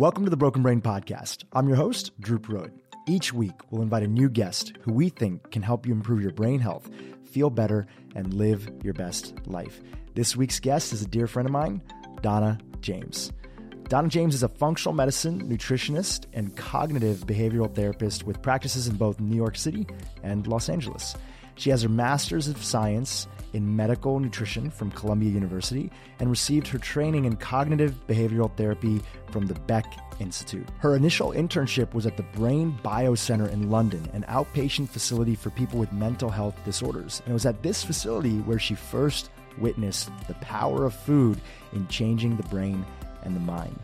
Welcome to the Broken Brain Podcast. I'm your host, Dhru Purohit. Each week, we'll invite a new guest who we think can help you improve your brain health, feel better, and live your best life. This week's guest is a dear friend of mine, Dana James. Dana James is a functional medicine nutritionist and cognitive behavioral therapist with practices in both New York City and Los Angeles. She has her master's of science in medical nutrition from Columbia University and received her training in cognitive behavioral therapy from the Beck Institute. Her initial internship was at the Brain Biocenter in London, an outpatient facility for people with mental health disorders. And it was at this facility where she first witnessed the power of food in changing the brain and the mind.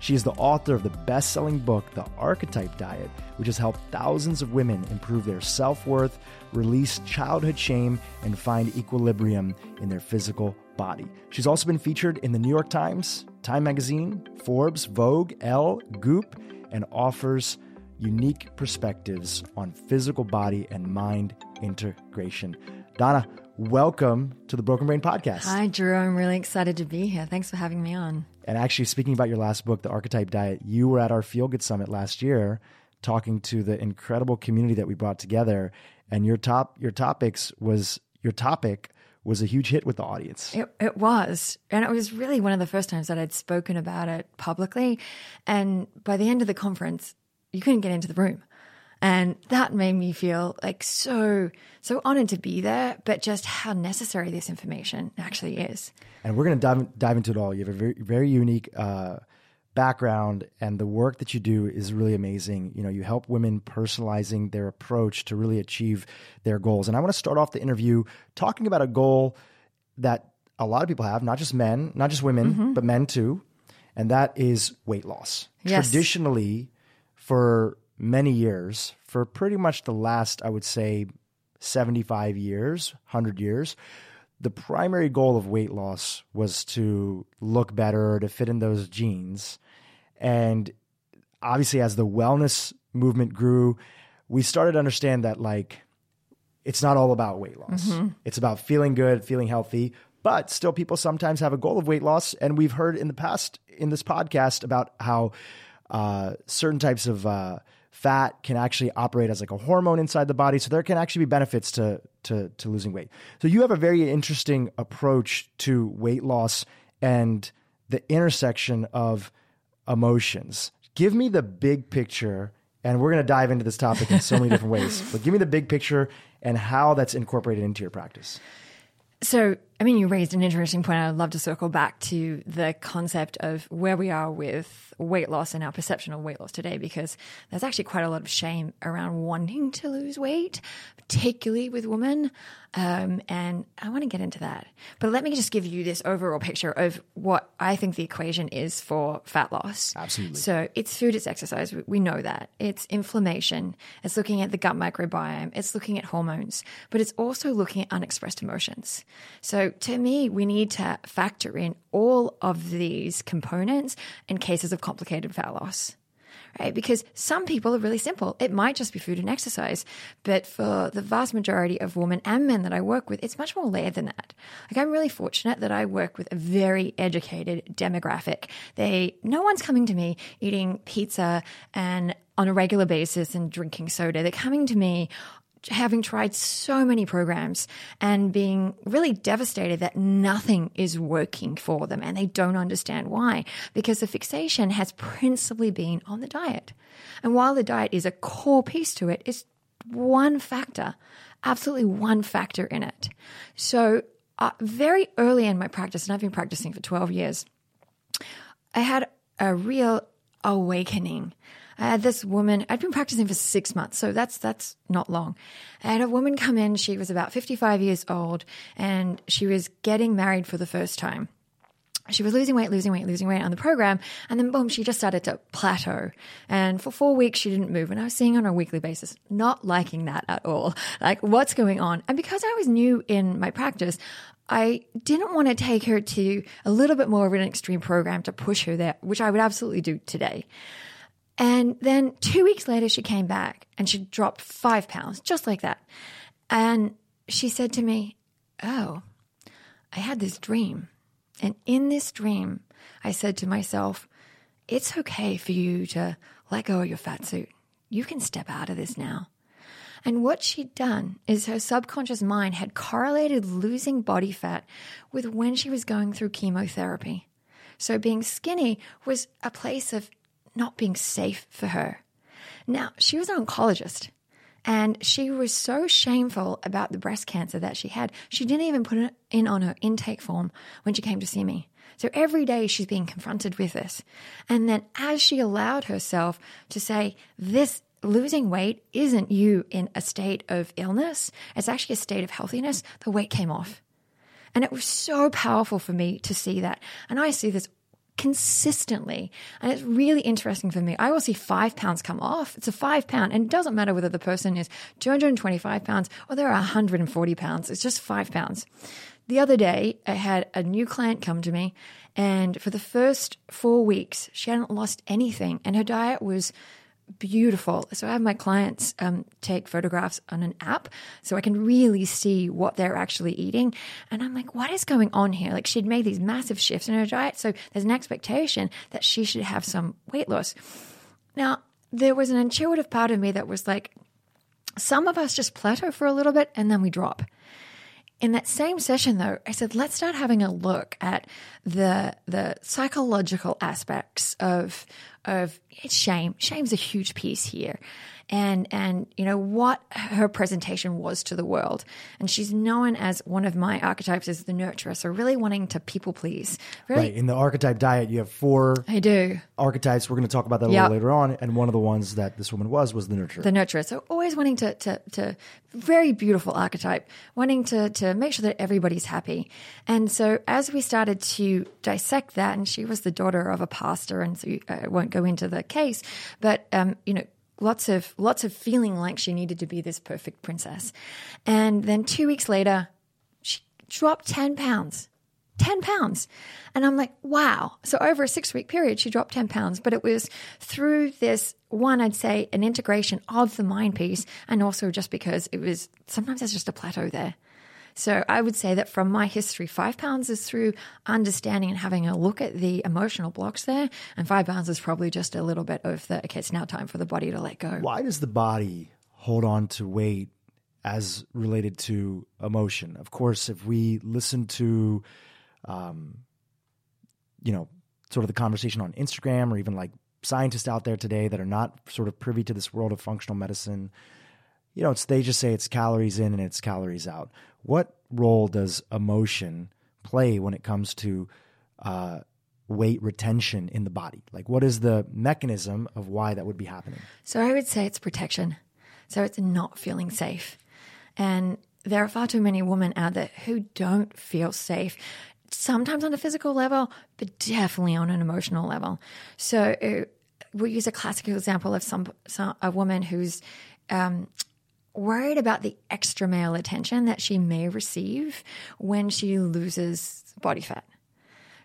She is the author of the best selling book, The Archetype Diet, which has helped thousands of women improve their self worth, release childhood shame, and find equilibrium in their physical body. She's also been featured in the New York Times, Time Magazine, Forbes, Vogue, Elle, Goop, and offers unique perspectives on physical body and mind integration. Dana, welcome to the Broken Brain Podcast. Hi, Dhru. I'm really excited to be here. Thanks for having me on. And actually, speaking about your last book, The Archetype Diet, you were at our Feel Good Summit last year talking to the incredible community that we brought together. And your top your topics was your topic was a huge hit with the audience. It, it was. And it was really one of the first times that I'd spoken about it publicly. And by the end of the conference, you couldn't get into the room. And that made me feel like so, so honored to be there, but just how necessary this information actually is. And we're going to dive, dive into it all. You have a very, very unique uh, background, and the work that you do is really amazing. You know, you help women personalizing their approach to really achieve their goals. And I want to start off the interview talking about a goal that a lot of people have, not just men, not just women, mm-hmm. but men too. And that is weight loss. Yes. Traditionally, for many years, for pretty much the last, I would say, 75 years, 100 years, the primary goal of weight loss was to look better, to fit in those jeans. And obviously, as the wellness movement grew, we started to understand that, like, it's not all about weight loss. Mm-hmm. It's about feeling good, feeling healthy. But still, people sometimes have a goal of weight loss. And we've heard in the past in this podcast about how uh, certain types of uh, fat can actually operate as like a hormone inside the body. So there can actually be benefits to, to, to losing weight. So you have a very interesting approach to weight loss and the intersection of emotions. Give me the big picture, and we're going to dive into this topic in so many different ways. But give me the big picture and how that's incorporated into your practice. So, I mean, you raised an interesting point. I'd love to circle back to the concept of where we are with weight loss and our perception of weight loss today, because there's actually quite a lot of shame around wanting to lose weight, particularly with women. Um, and I want to get into that. But let me just give you this overall picture of what I think the equation is for fat loss. Absolutely. So it's food, it's exercise. We know that. It's inflammation. It's looking at the gut microbiome. It's looking at hormones, but it's also looking at unexpressed emotions. So to me, we need to factor in all of these components in cases of complicated fat loss right? Because some people are really simple. It might just be food and exercise. But for the vast majority of women and men that I work with, it's much more layered than that. Like I'm really fortunate that I work with a very educated demographic. They, no one's coming to me eating pizza and on a regular basis and drinking soda. They're coming to me having tried so many programs and being really devastated that nothing is working for them and they don't understand why because the fixation has principally been on the diet. And while the diet is a core piece to it, it's one factor, absolutely one factor in it. So, uh, very early in my practice, and I've been practicing for 12 years, I had a real awakening I had this woman, I'd been practicing for six months, so that's, that's not long. I had a woman come in, she was about 55 years old, and she was getting married for the first time she was losing weight, losing weight, losing weight on the program. And then boom, she just started to plateau. And for four weeks, she didn't move. And I was seeing her on a weekly basis, not liking that at all. Like, what's going on? And because I was new in my practice, I didn't want to take her to a little bit more of an extreme program to push her there, which I would absolutely do today. And then two weeks later, she came back and she dropped five pounds, just like that. And she said to me, Oh, I had this dream. And in this dream, I said to myself, it's okay for you to let go of your fat suit. You can step out of this now. And what she'd done is her subconscious mind had correlated losing body fat with when she was going through chemotherapy. So being skinny was a place of not being safe for her. Now, she was an oncologist and she was so shameful about the breast cancer that she had, she didn't even put it in on her intake form when she came to see me. So every day she's being confronted with this. And then as she allowed herself to say, this losing weight isn't you in a state of illness, it's actually a state of healthiness, the weight came off. And it was so powerful for me to see that. And I see this consistently. And it's really interesting for me. I will see five pounds come off. It's a five pound, and it doesn't matter whether the person is 225 pounds or they're 140 pounds. It's just five pounds. The other day, I had a new client come to me, and for the first four weeks, she hadn't lost anything, and her diet was beautiful. So I have my clients um, take photographs on an app so I can really see what they're actually eating. And I'm like, what is going on here? Like she'd made these massive shifts in her diet. So there's an expectation that she should have some weight loss. Now, there was an intuitive part of me that was like, some of us just plateau for a little bit and then we drop. In that same session, though, I said, let's start having a look at the the psychological aspects of of it's shame. Shame's a huge piece here and and you know what her presentation was to the world. And she's known as one of my archetypes as the nurturer, so really wanting to people please. Really, right. In the archetype diet, you have four I do archetypes. We're going to talk about that a yep. little later on. And one of the ones that this woman was was the nurturer. The nurturer. So always wanting to to to very beautiful archetype, wanting to to make sure that everybody's happy. And so as we started to dissect that, and she was the daughter of a pastor, and so I uh, won't go into the case, but um, you know lots of lots of feeling like she needed to be this perfect princess. And then two weeks later, she dropped 10 pounds. 10 pounds. And I'm like, wow. So over a six week period, she dropped 10 pounds. But it was through this one, I'd say, an integration of the mind piece, and also just because it was sometimes there's just a plateau there. So I would say that from my history, five pounds is through understanding and having a look at the emotional blocks there. And five pounds is probably just a little bit of the, okay, it's now time for the body to let go. Why does the body hold on to weight as related to emotion? Of course, if we listen to, um, you know, sort of the conversation on Instagram or even like scientists out there today that are not sort of privy to this world of functional medicine, you know, it's they just say it's calories in and it's calories out. What role does emotion play when it comes to uh, weight retention in the body? Like, what is the mechanism of why that would be happening? So, I would say it's protection. So, it's not feeling safe. And there are far too many women out there who don't feel safe, sometimes on a physical level, but definitely on an emotional level. So, uh, we'll use a classical example of some, some a woman who's um, worried about the extra male attention that she may receive when she loses body fat.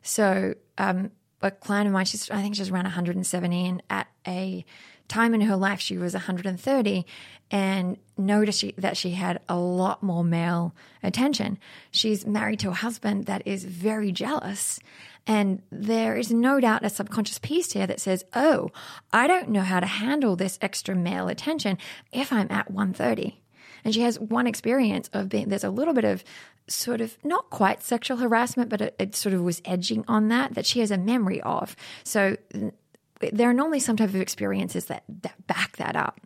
So, um, a client of mine, she's, I think she's around 170, and at a time in her life, she was 130 and noticed she, that she had a lot more male attention. She's married to a husband that is very jealous. And there is no doubt a subconscious piece here that says, oh, I don't know how to handle this extra male attention if I'm at 130. And she has one experience of being, there's a little bit of sort of not quite sexual harassment, but it, it sort of was edging on that, that she has a memory of. So there are normally some type of experiences that, that back that up.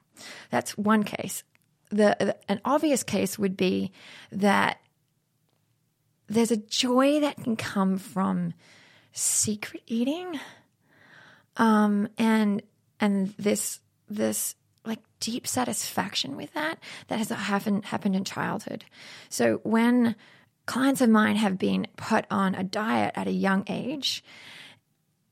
That's one case. The, the, an obvious case would be that there's a joy that can come from secret eating, um, and and this this like deep satisfaction with that that has happened happened in childhood. So when clients of mine have been put on a diet at a young age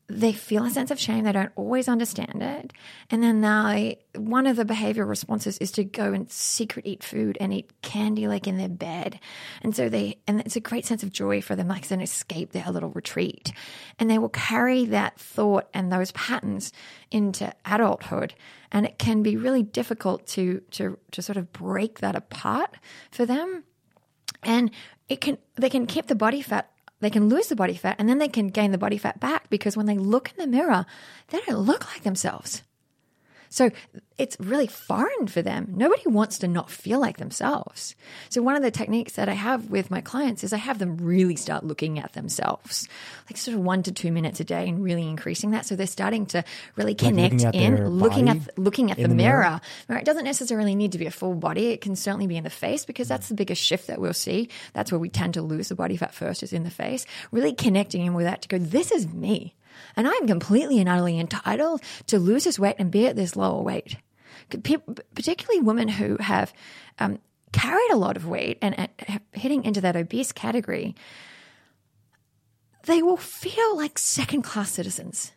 they feel a sense of shame. They don't always understand it. And then they, one of the behavioral responses is to go and secret eat food and eat candy like in their bed. And so they, and it's a great sense of joy for them, like it's an escape, their little retreat. And they will carry that thought and those patterns into adulthood. And it can be really difficult to, to, to sort of break that apart for them. And it can, they can keep the body fat they can lose the body fat and then they can gain the body fat back because when they look in the mirror, they don't look like themselves. So it's really foreign for them. Nobody wants to not feel like themselves. So one of the techniques that I have with my clients is I have them really start looking at themselves, like sort of one to two minutes a day, and really increasing that. So they're starting to really connect looking in, looking at looking at the, the mirror? mirror. Right? It doesn't necessarily need to be a full body. It can certainly be in the face because that's the biggest shift that we'll see. That's where we tend to lose the body fat first is in the face. Really connecting in with that to go, this is me. And I'm completely and utterly entitled to lose this weight and be at this lower weight. Particularly women who have um, carried a lot of weight and, and hitting into that obese category, they will feel like second class citizens.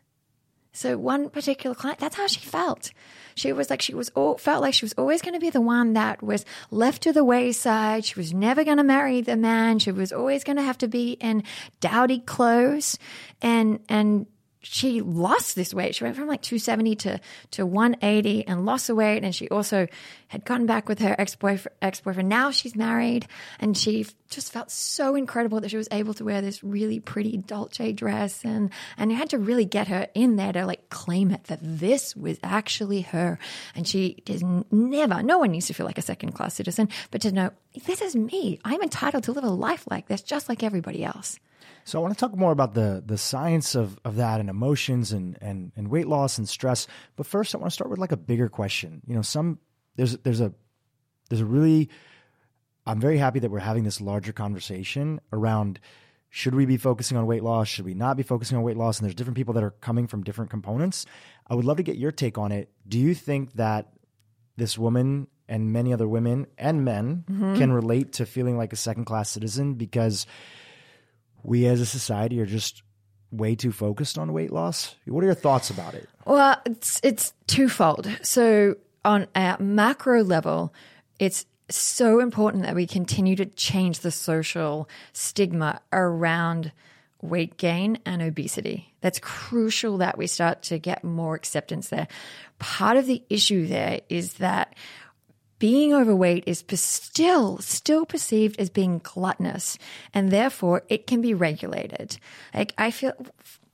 So one particular client, that's how she felt. She was like she was all felt like she was always going to be the one that was left to the wayside. She was never going to marry the man. She was always going to have to be in dowdy clothes, and and she lost this weight. She went from like 270 to, to 180 and lost the weight. And she also had gotten back with her ex-boyfriend, ex-boyfriend. Now she's married and she just felt so incredible that she was able to wear this really pretty Dolce dress. And, and you had to really get her in there to like claim it that this was actually her. And she is never, no one needs to feel like a second class citizen, but to know this is me. I'm entitled to live a life like this, just like everybody else. So I want to talk more about the the science of, of that and emotions and, and and weight loss and stress. But first I want to start with like a bigger question. You know, some there's there's a there's a really I'm very happy that we're having this larger conversation around should we be focusing on weight loss? Should we not be focusing on weight loss? And there's different people that are coming from different components. I would love to get your take on it. Do you think that this woman and many other women and men mm-hmm. can relate to feeling like a second class citizen because we as a society are just way too focused on weight loss? What are your thoughts about it? Well, it's it's twofold. So on a macro level, it's so important that we continue to change the social stigma around weight gain and obesity. That's crucial that we start to get more acceptance there. Part of the issue there is that being overweight is still still perceived as being gluttonous and therefore it can be regulated. Like I feel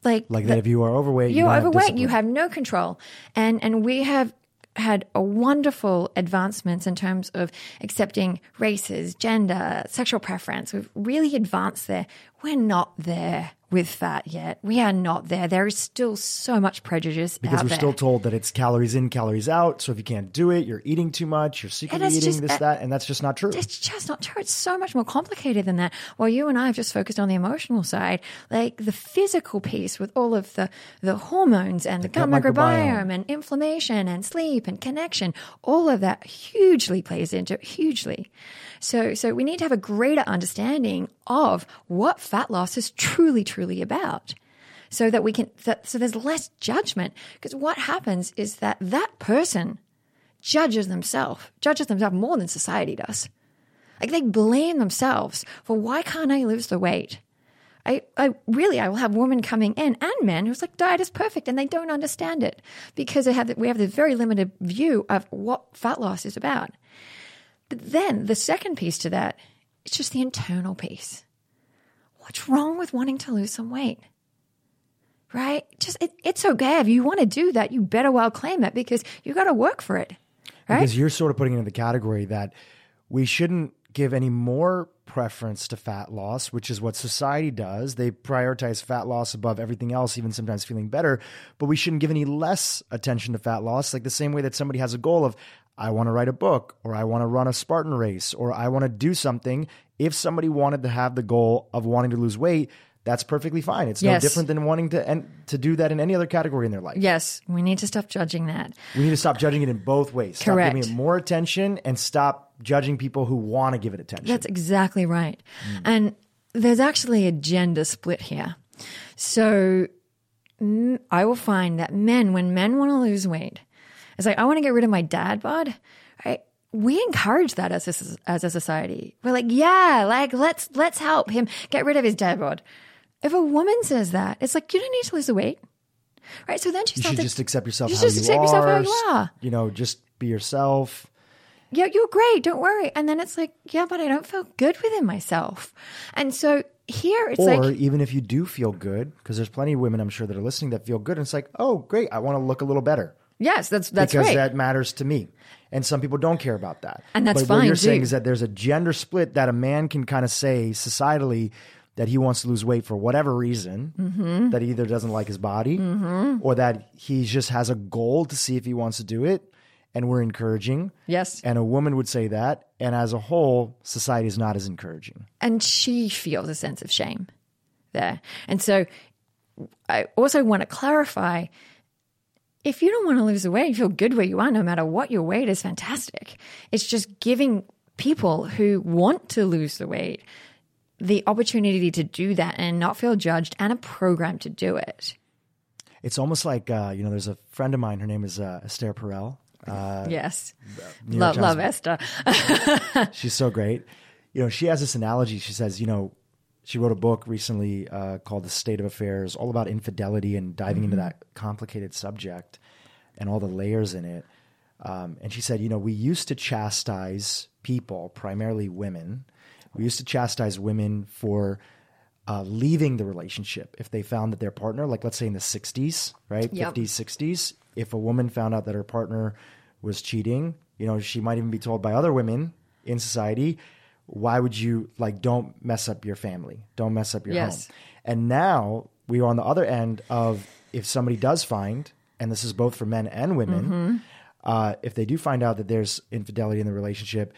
like Like that if you are overweight, you you're have overweight, you have no control. And and we have had a wonderful advancements in terms of accepting races, gender, sexual preference. We've really advanced there. We're not there with fat yet. We are not there. There is still so much prejudice because out we're there. still told that it's calories in, calories out. So if you can't do it, you're eating too much, you're secretly eating just- this, uh, that, and that's just not true. it's just not true. It's so much more complicated than that. While you and I have just focused on the emotional side, like the physical piece with all of the, the hormones and the, gut, gut microbiome, microbiome. and inflammation and sleep and connection, all of that hugely plays into it, hugely. So, so we need to have a greater understanding of what fat loss is truly, truly about so that we can, that, so there's less judgment. Because what happens is that that person judges themselves, judges themselves more than society does. Like they blame themselves for why can't I lose the weight? I, I really, I will have women coming in and men who's like diet is perfect and they don't understand it because they have we have this very limited view of what fat loss is about. But then the second piece to that it's just the internal piece. What's wrong with wanting to lose some weight? Right? Just it, it's okay if you want to do that. You better well claim it because you got to work for it. Right? Because you're sort of putting it in the category that we shouldn't give any more preference to fat loss, which is what society does. They prioritize fat loss above everything else, even sometimes feeling better. But we shouldn't give any less attention to fat loss, like the same way that somebody has a goal of, I want to write a book, or I want to run a Spartan race, or I want to do something. If somebody wanted to have the goal of wanting to lose weight, that's perfectly fine. It's no different than wanting to and to do that in any other category in their life. yes, we need to stop judging that. We need to stop judging it in both ways. Correct. Stop giving it more attention and stop judging people who want to give it attention. That's exactly right. Mm. And there's actually a gender split here. So I will find that men, when men want to lose weight, it's like, I want to get rid of my dad bod. Right? We encourage that as a, as a society. We're like, yeah, like let's let's help him get rid of his dad bod. If a woman says that, it's like you don't need to lose the weight, right? So then she you starts should to just accept yourself you how just you accept are. yourself how you are. You know, just be yourself. yeah, you're great, don't worry. And then it's like, yeah, but I don't feel good within myself. And so here it's or like even if you do feel good, because there's plenty of women I'm sure that are listening that feel good, and it's like, oh, great, I want to look a little better yes, that's that's because right. that matters to me. And some people don't care about that. And that's but What you're saying is that there's a gender split that a man can kind of say societally that he wants to lose weight for whatever reason, Mm-hmm. that he either doesn't like his body or that he just has a goal to see if he wants to do it. And we're encouraging. Yes. And a woman would say that. And as a whole, society is not as encouraging. and she feels a sense of shame there. And so I also want to clarify if you don't want to lose the weight, you feel good where you are, no matter what your weight is fantastic. It's just giving people who want to lose the weight the opportunity to do that and not feel judged and a program to do it. It's almost like, uh, you know, there's a friend of mine, her name is uh, Esther Perel. Uh, yes. Love, love Esther. She's so great. You know, she has this analogy. She says, you know, she wrote a book recently uh, called The State of Affairs, all about infidelity and diving into that complicated subject and all the layers in it. Um, and she said, you know, we used to chastise people, primarily women. We used to chastise women for uh, leaving the relationship if they found that their partner, like let's say in the 60s, right? Yep. 50s, 60s, if a woman found out that her partner was cheating, you know, she might even be told by other women in society, why would you like don't mess up your family? Don't mess up your Yes. home. And now we are on the other end of if somebody does find, and this is both for men and women, Mm-hmm. uh, if they do find out that there's infidelity in the relationship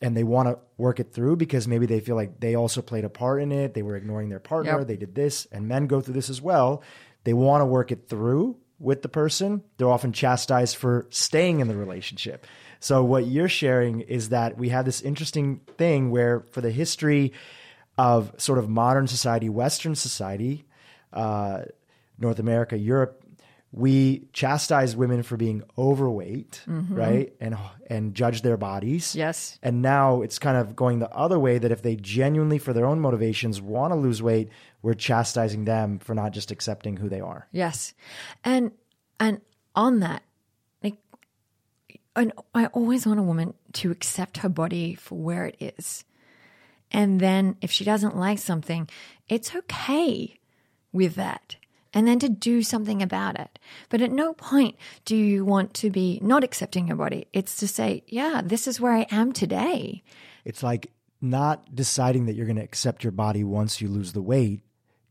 and they want to work it through because maybe they feel like they also played a part in it, they were ignoring their partner, Yep. they did this, and men go through this as well. They want to work it through with the person. They're often chastised for staying in the relationship. So, what you're sharing is that we have this interesting thing where, for the history of sort of modern society, Western society, uh, North America, Europe, we chastise women for being overweight, right, and and judge their bodies. Yes. And now it's kind of going the other way that if they genuinely, for their own motivations, want to lose weight, we're chastising them for not just accepting who they are. Yes. And and on that, and I always want a woman to accept her body for where it is. And then if she doesn't like something, it's okay with that. And then to do something about it. But at no point do you want to be not accepting your body. It's to say, yeah, this is where I am today. It's like not deciding that you're going to accept your body once you lose the weight.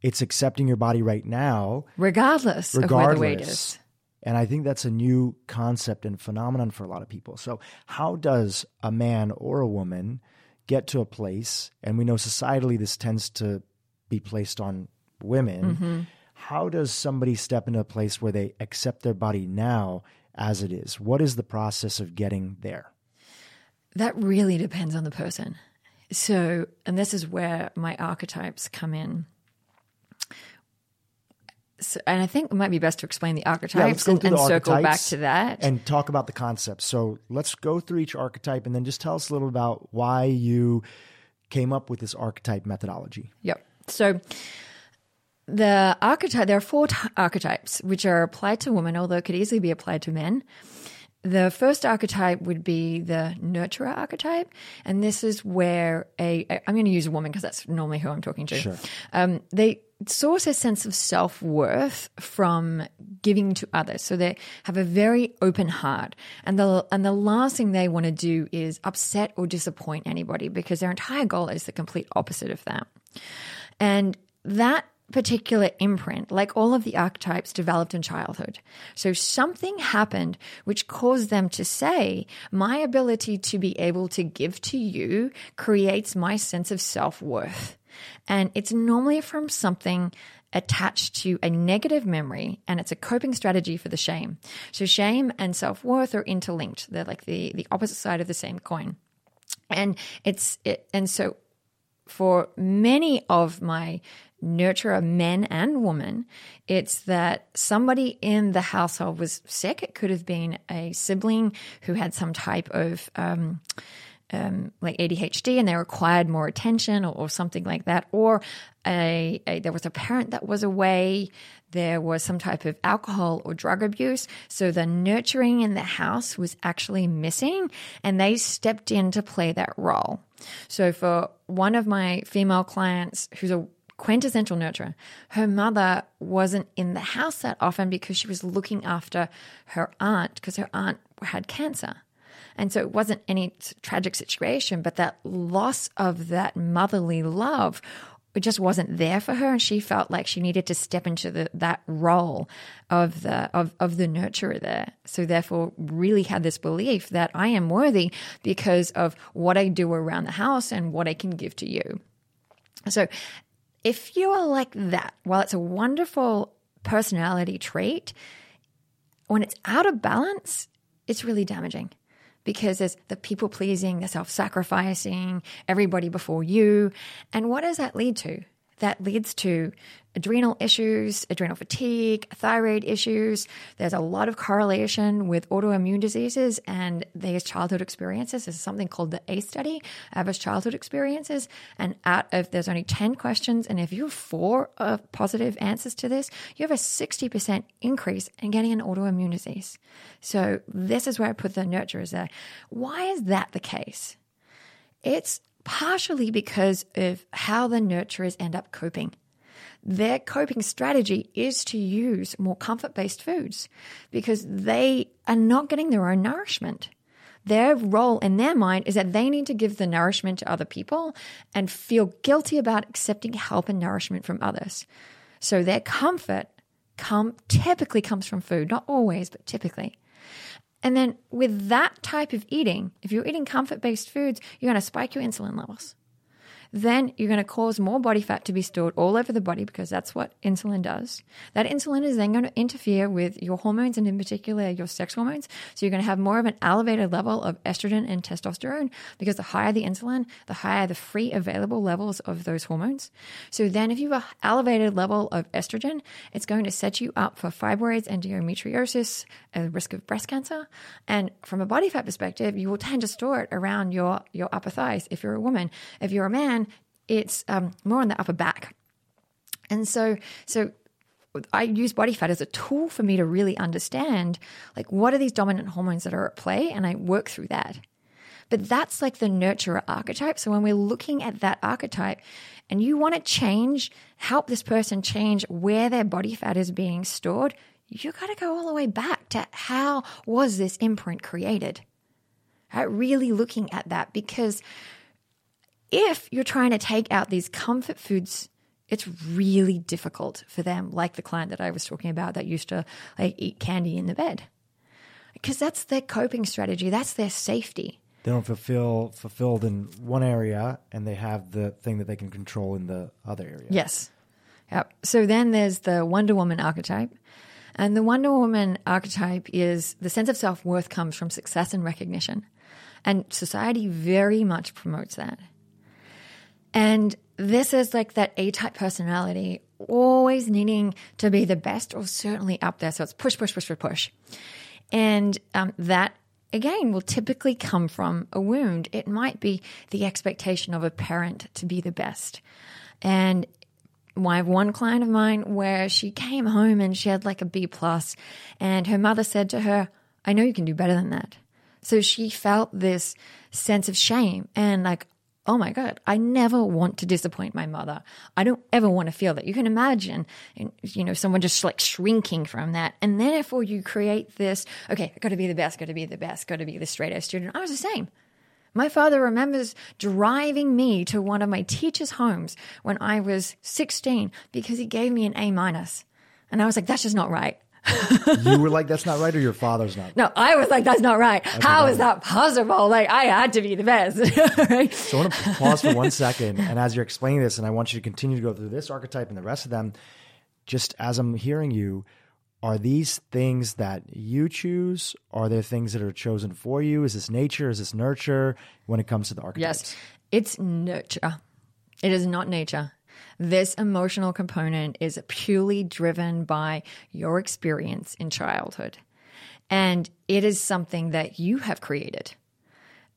It's accepting your body right now, Regardless, of where the weight is. And I think that's a new concept and phenomenon for a lot of people. So, how does a man or a woman get to a place, and we know societally this tends to be placed on women, Mm-hmm. how does somebody step into a place where they accept their body now as it is? What is the process of getting there? That really depends on the person. So, and this is where my archetypes come in. So, and I think it might be best to explain the archetypes and, and circle back to that. and talk about the concepts. So let's go through each archetype and then just tell us a little about why you came up with this archetype methodology. Yep. So the archetype, there are four t- archetypes which are applied to women, although it could easily be applied to men. The first archetype would be the nurturer archetype, and this is where a I'm going to use a woman because that's normally who I'm talking to. Sure. Um, they source a sense of self worth from giving to others, so they have a very open heart, and the and the last thing they want to do is upset or disappoint anybody because their entire goal is the complete opposite of that. And that particular imprint, like all of the archetypes, developed in childhood. So something happened which caused them to say, My ability to be able to give to you creates my sense of self worth. And it's normally from something attached to a negative memory and it's a coping strategy for the shame. So shame and self worth are interlinked. They're like the, the opposite side of the same coin. And it's it, and so for many of my nurturer men and women, it's that somebody in the household was sick. It could have been a sibling who had some type of um, um, like ADHD and they required more attention or, or something like that, or a, a there was a parent that was away there was some type of alcohol or drug abuse. So the nurturing in the house was actually missing, and they stepped in to play that role. So for one of my female clients who's a quintessential nurturer, her mother wasn't in the house that often because she was looking after her aunt because her aunt had cancer. And so it wasn't any tragic situation, but that loss of that motherly love it just wasn't there for her. And she felt like she needed to step into the, that role of the of, of the nurturer there. So therefore really had this belief that i am worthy because of what i do around the house and what i can give to you. So if you are like that while it's a wonderful personality trait when it's out of balance it's really damaging because there's the people pleasing, the self sacrificing, everybody before you. And what does that lead to? That leads to adrenal issues, adrenal fatigue, thyroid issues. There's a lot of correlation with autoimmune diseases and these childhood experiences. There's something called the ACE study, average childhood experiences. And out of there's only 10 questions, and if you have four uh, positive answers to this, you have a 60% increase in getting an autoimmune disease. So this is where I put the nurturers there. Why is that the case? It's partially because of how the nurturers end up coping their coping strategy is to use more comfort based foods because they are not getting their own nourishment. Their role in their mind is that they need to give the nourishment to other people and feel guilty about accepting help and nourishment from others. So their comfort come typically comes from food, not always, but typically. And then with that type of eating, if you're eating comfort based foods, you're going to spike your insulin levels then you're going to cause more body fat to be stored all over the body because that's what insulin does. That insulin is then going to interfere with your hormones and, in particular, your sex hormones. So you're going to have more of an elevated level of estrogen and testosterone because the higher the insulin, the higher the free available levels of those hormones. So then, if you have an elevated level of estrogen, it's going to set you up for fibroids, endometriosis, a risk of breast cancer. And from a body fat perspective, you will tend to store it around your, your upper thighs if you're a woman. If you're a man, it's um, more on the upper back. And so, so I use body fat as a tool for me to really understand like what are these dominant hormones that are at play, and I work through that. But that's like the nurturer archetype. So when we're looking at that archetype and you want to change, help this person change where their body fat is being stored, you got to go all the way back to how was this imprint created? Right? Really looking at that because if you're trying to take out these comfort foods, it's really difficult for them, like the client that I was talking about that used to like eat candy in the bed. Because that's their coping strategy, that's their safety. They don't fulfill fulfilled in one area and they have the thing that they can control in the other area. Yes. Yep. So then there's the Wonder Woman archetype. And the Wonder Woman archetype is the sense of self worth comes from success and recognition. And society very much promotes that. And this is like that A type personality, always needing to be the best or certainly up there. So it's push, push, push, push, push. And um, that again will typically come from a wound. It might be the expectation of a parent to be the best. And I have one client of mine where she came home and she had like a B plus, and her mother said to her, I know you can do better than that. So she felt this sense of shame and like, oh my God, I never want to disappoint my mother. I don't ever want to feel that. You can imagine, you know, someone just like shrinking from that. And therefore you create this, okay, I got to be the best, got to be the best, got to be the straight A student. I was the same. My father remembers driving me to one of my teacher's homes when I was 16 because he gave me an A minus. And I was like, that's just not right you were like, that's not right, or your father's not? No, I was like, that's not right. That's How is that possible? Like, I had to be the best. right? So I want to pause for one second. And as you're explaining this, and I want you to continue to go through this archetype and the rest of them, just as I'm hearing you, are these things that you choose? Are there things that are chosen for you? Is this nature? Is this nurture when it comes to the archetypes? Yes, it's nurture. It is not nature. This emotional component is purely driven by your experience in childhood. And it is something that you have created.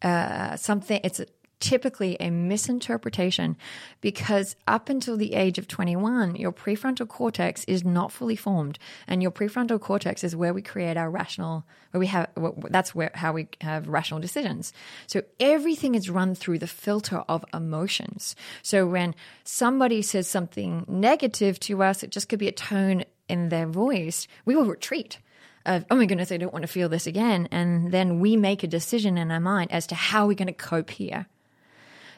Uh, something, it's typically a misinterpretation because up until the age of 21, your prefrontal cortex is not fully formed. And your prefrontal cortex is where we create our rational, where we have, that's where, how we have rational decisions. So everything is run through the filter of emotions. So when somebody says something negative to us, it just could be a tone in their voice, we will retreat of, oh my goodness, I don't want to feel this again. And then we make a decision in our mind as to how we're going to cope here.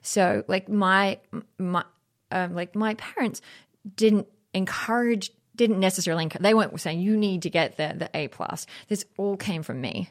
So like my my um, like my parents didn't encourage didn't necessarily encourage, they weren't saying you need to get the the A plus. This all came from me.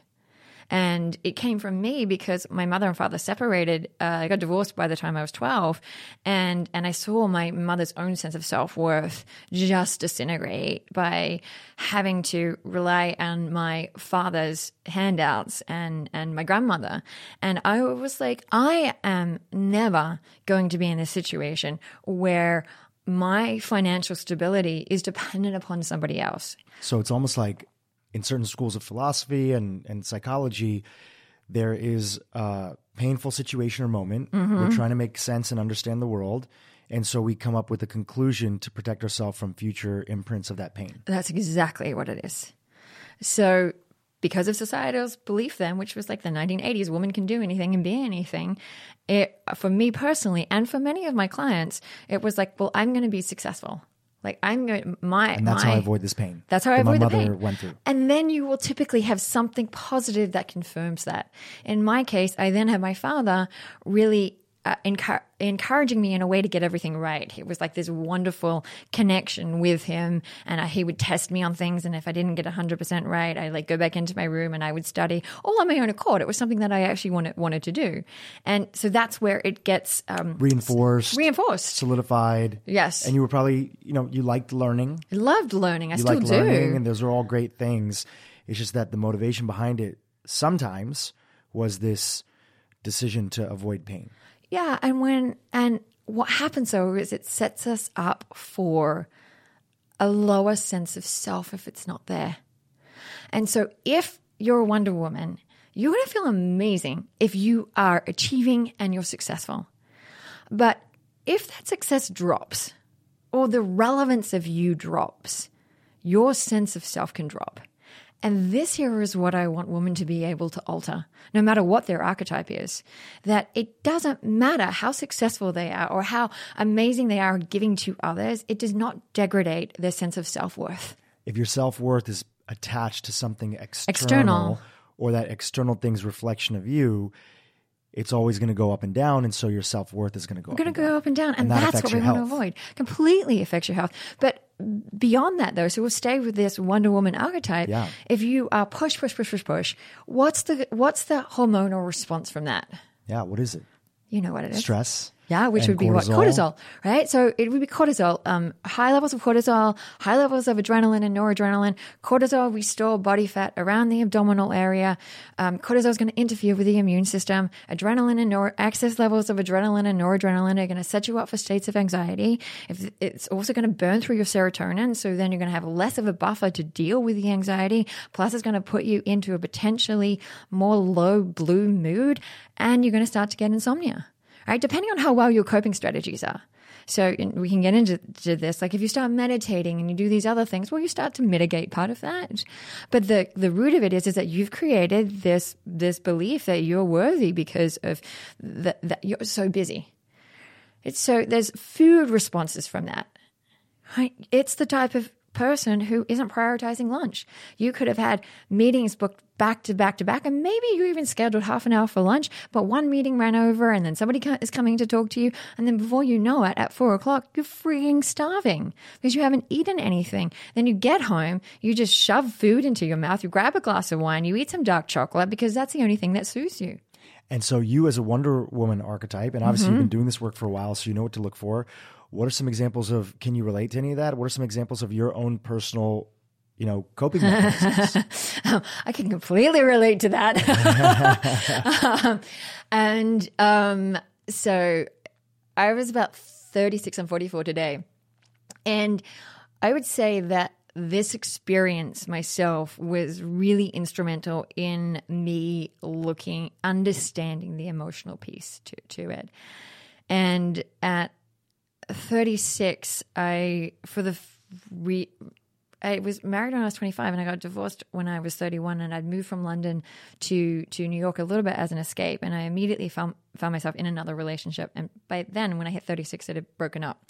And it came from me because my mother and father separated. Uh, I got divorced by the time I was 12. And, and I saw my mother's own sense of self worth just disintegrate by having to rely on my father's handouts and, and my grandmother. And I was like, I am never going to be in a situation where my financial stability is dependent upon somebody else. So it's almost like in certain schools of philosophy and, and psychology, there is a painful situation or moment. Mm-hmm. We're trying to make sense and understand the world. And so we come up with a conclusion to protect ourselves from future imprints of that pain. That's exactly what it is. So, because of societal's belief then, which was like the 1980s, woman can do anything and be anything, it, for me personally and for many of my clients, it was like, well, I'm going to be successful. Like I'm going my and that's my, how I avoid this pain. That's how I avoid my the mother pain. went through. And then you will typically have something positive that confirms that. In my case, I then have my father really uh, encouraging me in a way to get everything right. It was like this wonderful connection with him, and uh, he would test me on things. And if I didn't get hundred percent right, I like go back into my room and I would study all on my own accord. It was something that I actually wanted wanted to do, and so that's where it gets um, reinforced, reinforced, solidified. Yes, and you were probably you know you liked learning, I loved learning. I you still liked do, learning, and those are all great things. It's just that the motivation behind it sometimes was this decision to avoid pain. Yeah, and when and what happens though is it sets us up for a lower sense of self if it's not there. And so if you're a Wonder Woman, you're going to feel amazing if you are achieving and you're successful. But if that success drops or the relevance of you drops, your sense of self can drop. And this here is what I want women to be able to alter, no matter what their archetype is. That it doesn't matter how successful they are or how amazing they are giving to others, it does not degrade their sense of self worth. If your self worth is attached to something external, external, or that external thing's reflection of you, it's always going to go up and down, and so your self worth is going to go. Going to go up and down, and, and that that's what we want to avoid. Completely affects your health, but beyond that, though, so we'll stay with this Wonder Woman archetype. Yeah. If you are push, push, push, push, push, what's the what's the hormonal response from that? Yeah, what is it? You know what it is. Stress. Yeah, which would be cortisol. what cortisol, right? So it would be cortisol. Um, high levels of cortisol, high levels of adrenaline and noradrenaline. Cortisol, we store body fat around the abdominal area. Um, cortisol is going to interfere with the immune system. Adrenaline and nor- excess levels of adrenaline and noradrenaline are going to set you up for states of anxiety. If it's also going to burn through your serotonin, so then you're going to have less of a buffer to deal with the anxiety. Plus, it's going to put you into a potentially more low blue mood, and you're going to start to get insomnia right? Depending on how well your coping strategies are. So we can get into this. Like if you start meditating and you do these other things, well, you start to mitigate part of that. But the the root of it is is that you've created this this belief that you're worthy because of that, that you're so busy. It's so there's food responses from that. Right? It's the type of person who isn't prioritizing lunch. You could have had meetings booked back to back to back, and maybe you even scheduled half an hour for lunch, but one meeting ran over, and then somebody is coming to talk to you, and then before you know it, at four o'clock, you're freaking starving because you haven't eaten anything. Then you get home, you just shove food into your mouth, you grab a glass of wine, you eat some dark chocolate because that's the only thing that soothes you. And so, you as a Wonder Woman archetype, and obviously mm-hmm. you've been doing this work for a while, so you know what to look for. What are some examples of? Can you relate to any of that? What are some examples of your own personal, you know, coping mechanisms? I can completely relate to that. um, and um, so, I was about thirty six and forty four today, and I would say that this experience myself was really instrumental in me looking, understanding the emotional piece to, to it. And at 36, I, for the re, I was married when I was 25 and I got divorced when I was 31 and I'd moved from London to to New York a little bit as an escape and I immediately found found myself in another relationship and by then when I hit 36 it had broken up.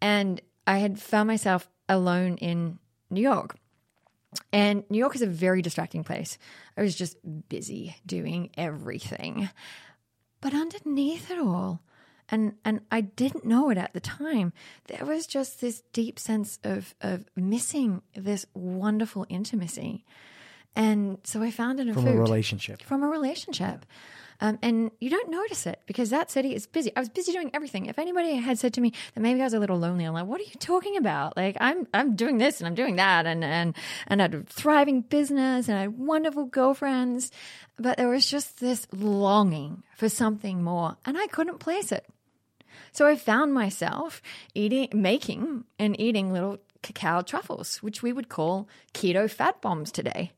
And I had found myself alone in New York. And New York is a very distracting place. I was just busy doing everything. But underneath it all, and and I didn't know it at the time. There was just this deep sense of of missing this wonderful intimacy, and so I found it in from food a relationship. from a relationship. Um, and you don't notice it because that city is busy. I was busy doing everything. If anybody had said to me that maybe I was a little lonely, I'm like, "What are you talking about? Like, I'm I'm doing this and I'm doing that, and and and I had a thriving business and I had wonderful girlfriends, but there was just this longing for something more, and I couldn't place it. So I found myself eating, making and eating little cacao truffles, which we would call keto fat bombs today.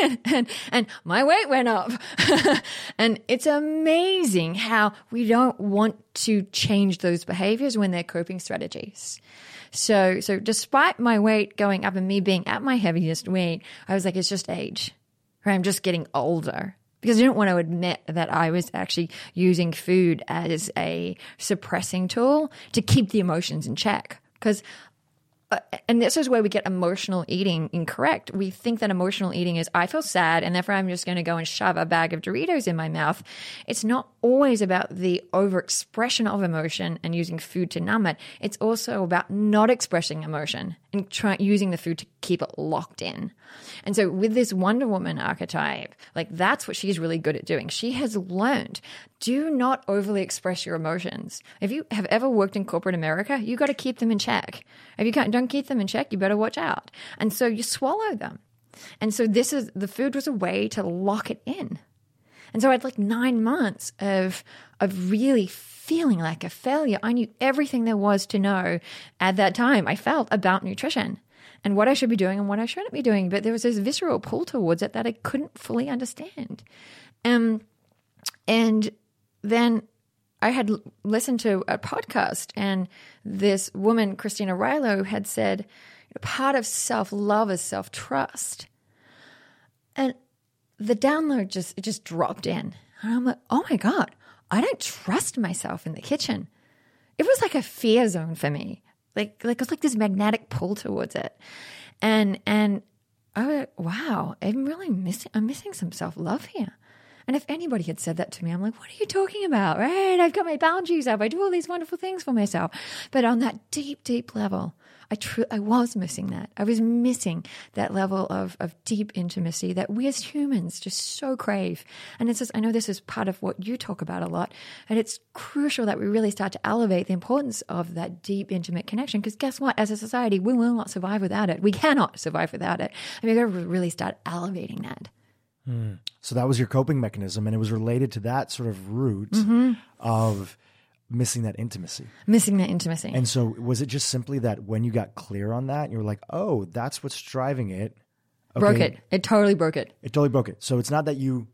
and, and, and my weight went up. and it's amazing how we don't want to change those behaviors when they're coping strategies. So, so despite my weight going up and me being at my heaviest weight, I was like, it's just age. Or I'm just getting older because I didn't want to admit that I was actually using food as a suppressing tool to keep the emotions in check. Because and this is where we get emotional eating incorrect. We think that emotional eating is I feel sad and therefore I'm just going to go and shove a bag of Doritos in my mouth. It's not always about the overexpression of emotion and using food to numb it. It's also about not expressing emotion and try, using the food to keep it locked in. And so with this Wonder Woman archetype, like that's what she's really good at doing. She has learned do not overly express your emotions. If you have ever worked in corporate America, you got to keep them in check. If you can't, don't keep them in check, you better watch out. And so you swallow them. And so this is the food was a way to lock it in. And so I had like nine months of of really feeling like a failure. I knew everything there was to know at that time. I felt about nutrition and what I should be doing and what I shouldn't be doing. But there was this visceral pull towards it that I couldn't fully understand. Um, and then I had listened to a podcast, and this woman, Christine Arylo, had said, part of self love is self trust. And the download just it just dropped in. And I'm like, oh my God, I don't trust myself in the kitchen. It was like a fear zone for me. Like like it was like this magnetic pull towards it. And and I was like, wow, I'm really missing I'm missing some self love here. And if anybody had said that to me, I'm like, what are you talking about? Right? I've got my boundaries up. I do all these wonderful things for myself. But on that deep, deep level, I tr- I was missing that. I was missing that level of, of deep intimacy that we as humans just so crave. And it's just, I know this is part of what you talk about a lot. And it's crucial that we really start to elevate the importance of that deep, intimate connection. Because guess what? As a society, we will not survive without it. We cannot survive without it. I mean, we've got to really start elevating that. So that was your coping mechanism, and it was related to that sort of root Mm-hmm. of missing that intimacy. Missing that intimacy. And so, was it just simply that when you got clear on that, you were like, "Oh, that's what's driving it." broke it. It totally broke it. It totally broke it. So it's not that you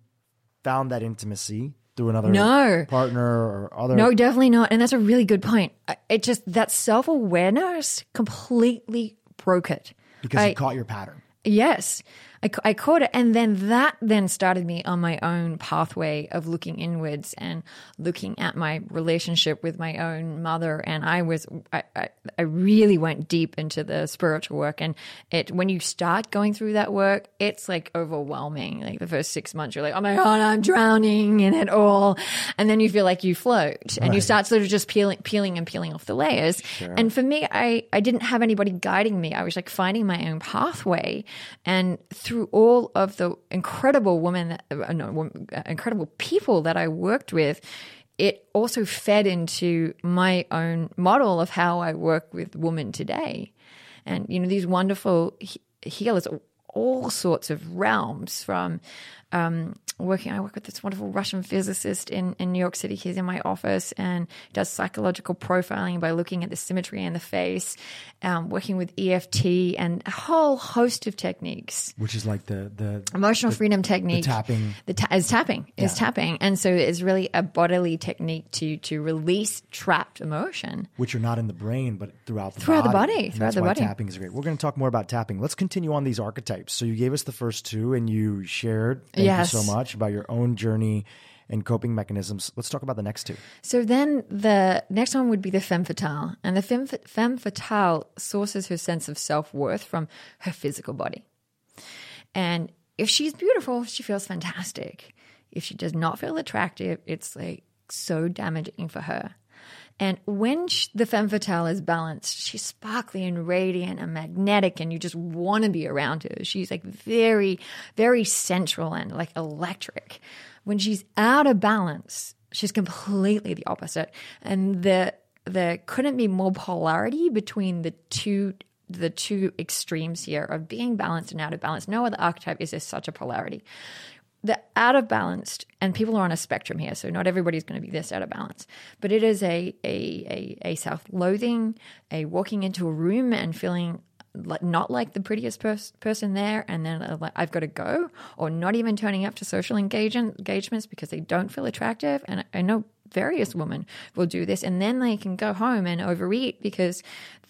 found that intimacy through another No. partner or other. No, definitely not. And that's a really good point. It just, that self awareness completely broke it. because I- you caught your pattern. Yes, I, I caught it. And then that then started me on my own pathway of looking inwards and looking at my relationship with my own mother. And I was, I, I, I really went deep into the spiritual work. And it, when you start going through that work, it's like overwhelming. Like the first six months, you're like, oh my God, I'm drowning in it all. And then you feel like you float and you start sort of just peeling, peeling and peeling off the layers. And for me, I, I didn't have anybody guiding me. I was like finding my own pathway. And through all of the incredible women, uh, no, uh, incredible people that I worked with, it also fed into my own model of how I work with women today. And, you know, these wonderful healers, all sorts of realms from um, working. I work with this wonderful Russian physicist in, in New York City. He's in my office and does psychological profiling by looking at the symmetry in the face, um, working with EFT and a whole host of techniques. Which is like the the Emotional freedom technique. tapping. The ta- is tapping. Is tapping. And so it's really a bodily technique to to release trapped emotion. which are not in the brain, but throughout the Throughout the body. body, And throughout that's the why body. tapping is great. We're going to talk more about tapping. Let's continue on these archetypes. So you gave us the first two, and you shared. Thank Yes. you so much about your own journey and coping mechanisms. Let's talk about the next two. So then the next one would be the femme fatale. And the femme, femme fatale sources her sense of self worth from her physical body. And if she's beautiful, she feels fantastic. If she does not feel attractive, it's like so damaging for her. And when sh the femme fatale is balanced, she's sparkly and radiant and magnetic, and you just want to be around her. She's like very, very sensual and like electric. When she's out of balance, she's completely the opposite. And the there couldn't be more polarity between the two the two extremes here of being balanced and out of balance. No other archetype is there such a polarity. The out of balanced, and people are on a spectrum here, so not everybody's going to be this out of balance. But it is a a a, a self-loathing, a walking into a room and feeling not like the prettiest pers- person there, and then uh, like I've got to go, or not even turning up to social engagement engagements because they don't feel attractive. And I know various women will do this, and then they can go home and overeat because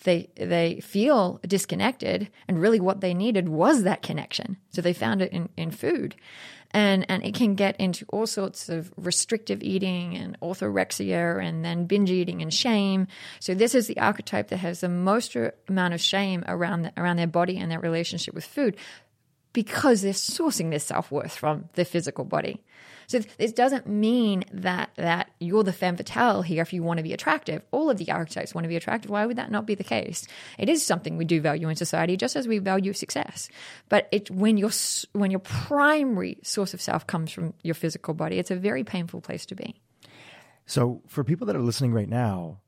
they they feel disconnected, and really what they needed was that connection. So they found it in, in food. And, and it can get into all sorts of restrictive eating and orthorexia and then binge eating and shame. So this is the archetype that has the most amount of shame around the, around their body and their relationship with food because they're sourcing their self-worth from the physical body. So this doesn't mean that that you're the femme fatale here if you want to be attractive. All of the archetypes want to be attractive. Why would that not be the case? It is something we do value in society, just as we value success. But it when your when your primary source of self comes from your physical body, it's a very painful place to be. So, for people that are listening right now,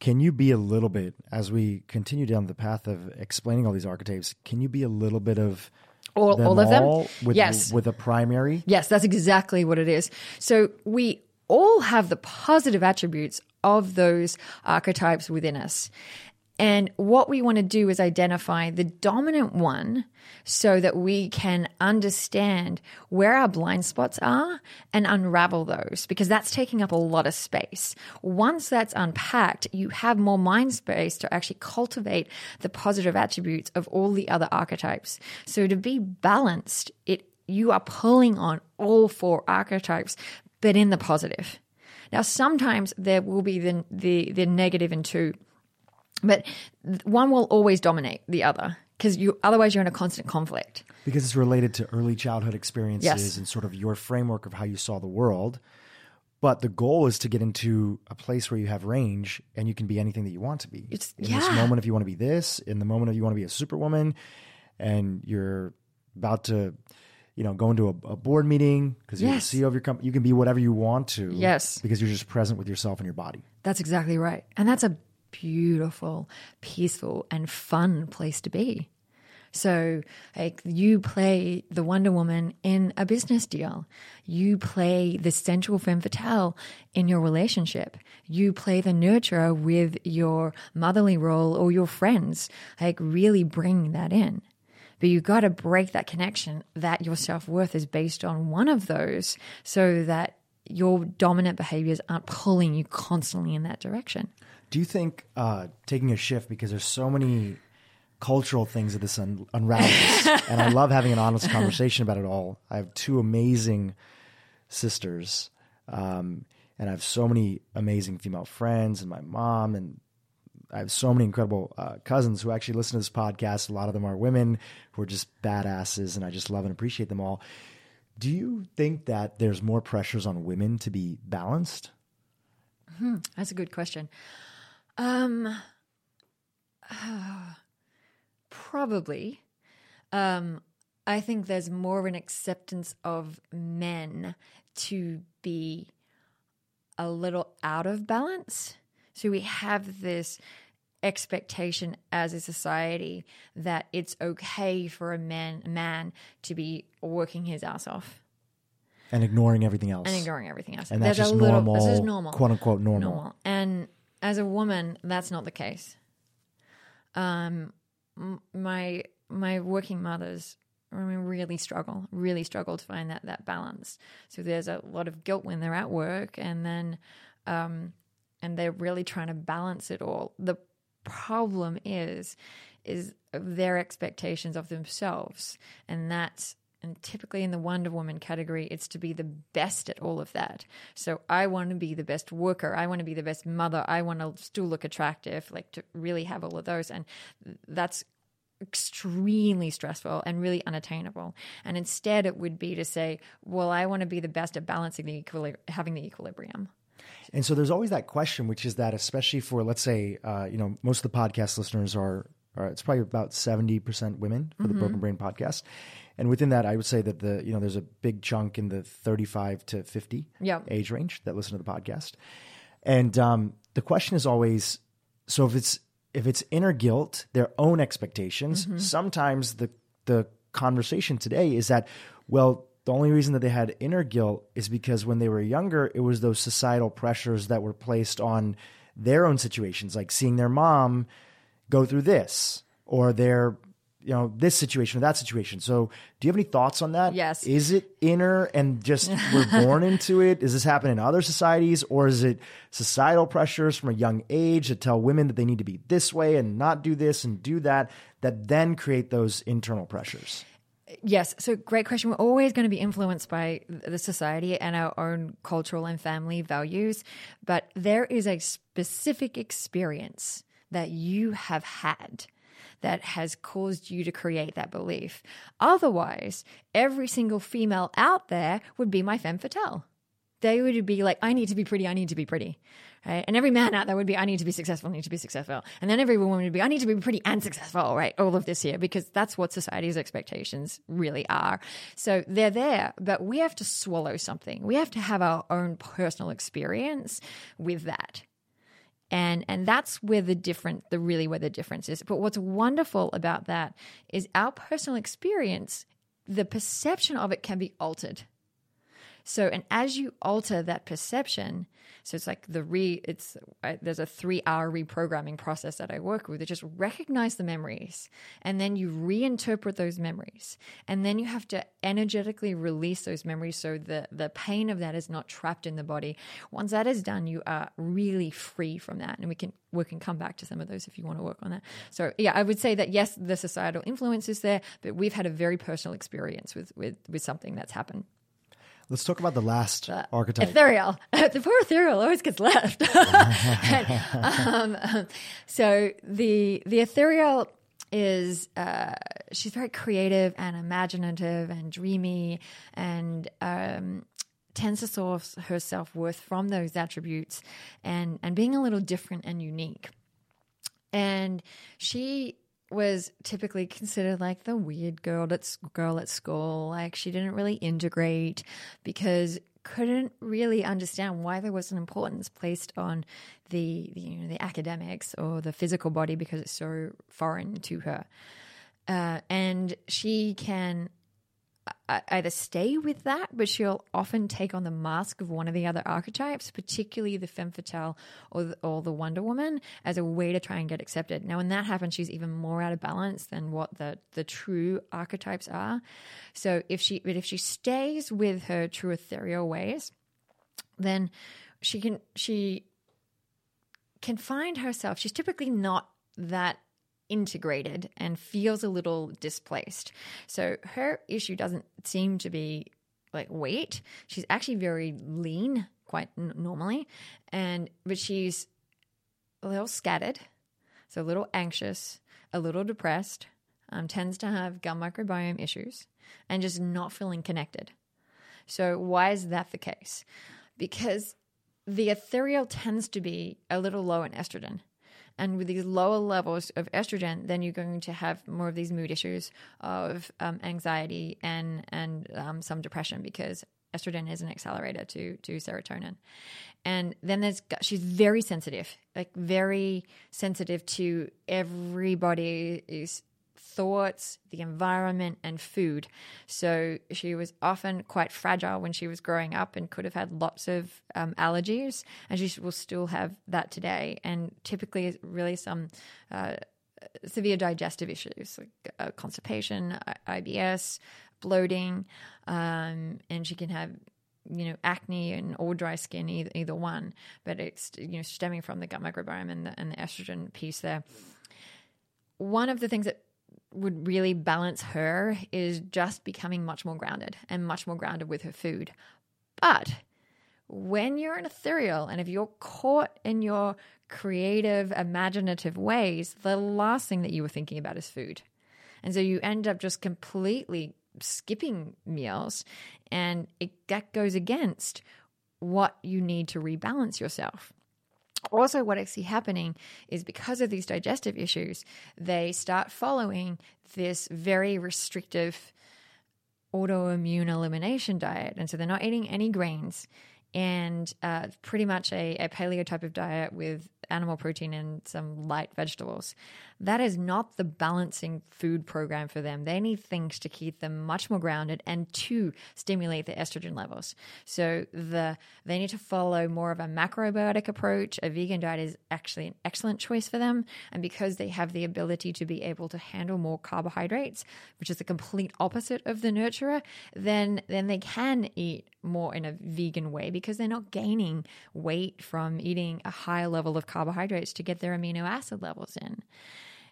can you be a little bit, as we continue down the path of explaining all these archetypes, can you be a little bit of All, all of them. with, yes. with a primary? Yes, that's exactly what it is. So we all have the positive attributes of those archetypes within us. And what we want to do is identify the dominant one so that we can understand where our blind spots are and unravel those because that's taking up a lot of space. Once that's unpacked, you have more mind space to actually cultivate the positive attributes of all the other archetypes. So to be balanced, it you are pulling on all four archetypes, but in the positive. Now, sometimes there will be the the, the negative in two, but one will always dominate the other because you otherwise you're in a constant conflict. Because it's related to early childhood experiences Yes. and sort of your framework of how you saw the world. But the goal is to get into a place where you have range and you can be anything that you want to be. It's- in this moment, if you want to be this, in the moment if you want to be a superwoman, and you're about to, you know, go into a, a board meeting because you're Yes. the CEO of your company, you can be whatever you want to. Yes. Because you're just present with yourself and your body. That's exactly right. And that's a beautiful, peaceful, and fun place to be. So, like, you play the Wonder Woman in a business deal. You play the sensual femme fatale in your relationship. You play the nurturer with your motherly role or your friends. Like, really bring that in. But you got to break that connection that your self worth is based on one of those so that your dominant behaviors aren't pulling you constantly in that direction. Do you think uh, taking a shift because there's so many cultural things that this un- unravels, and I love having an honest conversation about it all. I have two amazing sisters, um, and I have so many amazing female friends, and my mom, and I have so many incredible uh, cousins who actually listen to this podcast. A lot of them are women who are just badasses, and I just love and appreciate them all. Do you think that there's more pressures on women to be balanced? That's a good question. Um, probably. Um, I think there's more of an acceptance of men to be a little out of balance. So we have this expectation as a society that it's okay for a man, man to be working his ass off and ignoring everything else. and ignoring everything else. And that's There's just a little, normal, This is normal. quote unquote normal. normal. And as a woman, that's not the case. Um, my my working mothers, I mean, really struggle, really struggle to find that that balance. So there's a lot of guilt when they're at work, and then, um, and they're really trying to balance it all. The problem is, is their expectations of themselves, and that's and typically in the Wonder Woman category, it's to be the best at all of that. So I want to be the best worker. I want to be the best mother. I want to still look attractive, like to really have all of those. And that's extremely stressful and really unattainable. And instead, it would be to say, well, I want to be the best at balancing the having the equilibrium. And so there's always that question, which is that especially for let's say, uh, you know, most of the podcast listeners are, are it's probably about seventy percent women for the Broken Brain podcast, and within that, I would say that the you know there's a big chunk in the thirty-five to fifty Yeah. age range that listen to the podcast, and um, the question is always, so if it's if it's inner guilt, their own expectations, sometimes the the conversation today is that well the only reason that they had inner guilt is because when they were younger it was those societal pressures that were placed on their own situations like seeing their mom go through this or their you know this situation or that situation so do you have any thoughts on that Yes. is it inner and just we're born into it does this happen in other societies or is it societal pressures from a young age that tell women that they need to be this way and not do this and do that that then create those internal pressures Yes. So, great question. We're always going to be influenced by the society and our own cultural and family values, but there is a specific experience that you have had that has caused you to create that belief. Otherwise, every single female out there would be my femme fatale. They would be like, I need to be pretty, I need to be pretty. Right? And every man out there would be, I need to be successful, I need to be successful. And then every woman would be, I need to be pretty and successful, right? All of this here, because that's what society's expectations really are. So they're there, but we have to swallow something. We have to have our own personal experience with that and and that's where the different the really where the difference is. But what's wonderful about that is our personal experience the perception of it can be altered. So and as you alter that perception so it's like the re it's there's a 3 hour reprogramming process that I work with. That just recognize the memories and then you reinterpret those memories and then you have to energetically release those memories so the the pain of that is not trapped in the body. Once that is done you are really free from that and we can we can come back to some of those if you want to work on that. So yeah I would say that yes the societal influence is there but we've had a very personal experience with with with something that's happened let's talk about the last archetype Ethereal. the poor ethereal always gets left. And, um, so the the ethereal is uh, she's very creative and imaginative and dreamy and um, tends to source her self worth from those attributes and and being a little different and unique. And she was typically considered like the weird girl at girl at school. Like she didn't really integrate because couldn't really understand why there was an importance placed on the, the you know the academics or the physical body because it's so foreign to her. Uh, and she can either stay with that, but she'll often take on the mask of one of the other archetypes, particularly the femme fatale or the, or the Wonder Woman, as a way to try and get accepted. Now, when that happens, she's even more out of balance than what the the true archetypes are. So, if she but if she stays with her true ethereal ways, then she can she can find herself. She's typically not that integrated and feels a little displaced. So her issue doesn't seem to be like weight. She's actually very lean quite n- normally and but she's a little scattered, so a little anxious, a little depressed, um, tends to have gut microbiome issues and just not feeling connected. So why is that the case? Because the ethereal tends to be a little low in estrogen. And with these lower levels of estrogen, then you're going to have more of these mood issues of um, anxiety and and um, some depression because estrogen is an accelerator to to serotonin. And then there's she's very sensitive, like very sensitive to everybody's thoughts, the environment, and food. So she was often quite fragile when she was growing up and could have had lots of um, allergies, and she will still have that today. And typically, really some. Uh, severe digestive issues like uh, constipation, IBS, bloating, um, and she can have you know acne and or dry skin either, either one but it's you know stemming from the gut microbiome and the, and the estrogen piece there one of the things that would really balance her is just becoming much more grounded and much more grounded with her food. But when you're an ethereal and if you're caught in your creative imaginative ways the last thing that you were thinking about is food. And so you end up just completely skipping meals and it, that goes against what you need to rebalance yourself also what i see happening is because of these digestive issues they start following this very restrictive autoimmune elimination diet and so they're not eating any grains and uh, pretty much a, a paleo type of diet with animal protein and some light vegetables. That is not the balancing food program for them. They need things to keep them much more grounded and to stimulate the estrogen levels. So the they need to follow more of a macrobiotic approach. A vegan diet is actually an excellent choice for them, and because they have the ability to be able to handle more carbohydrates, which is the complete opposite of the nurturer, then then they can eat more in a vegan way because they're not gaining weight from eating a higher level of carbohydrates to get their amino acid levels in.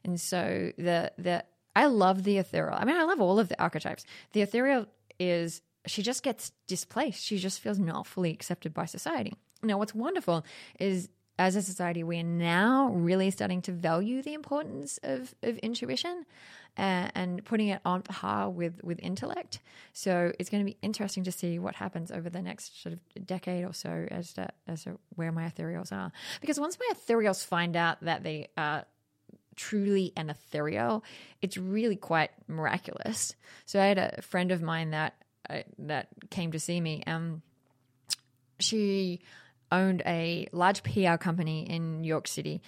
And so the the I love the ethereal. I mean, I love all of the archetypes. The ethereal is she just gets displaced. She just feels not fully accepted by society. Now, what's wonderful is as a society, we're now really starting to value the importance of, of intuition uh, and putting it on par with, with intellect. So it's going to be interesting to see what happens over the next sort of decade or so as to, as to where my ethereals are. Because once my ethereals find out that they are truly an ethereal, it's really quite miraculous. So I had a friend of mine that uh, that came to see me. Um, she owned a large PR company in New York City,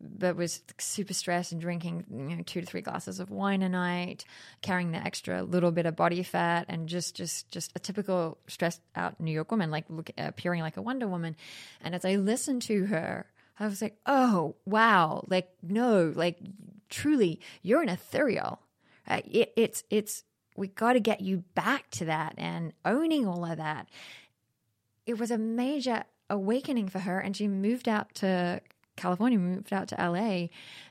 but was super stressed and drinking you know two to three glasses of wine a night, carrying the extra little bit of body fat, and just just just a typical stressed out New York woman, like look, appearing like a Wonder Woman. And as I listened to her, I was like, oh wow, like no, like truly, you're an ethereal. Uh, it, it's it's we got to get you back to that and owning all of that. It was a major awakening for her and she moved out to California, moved out to LA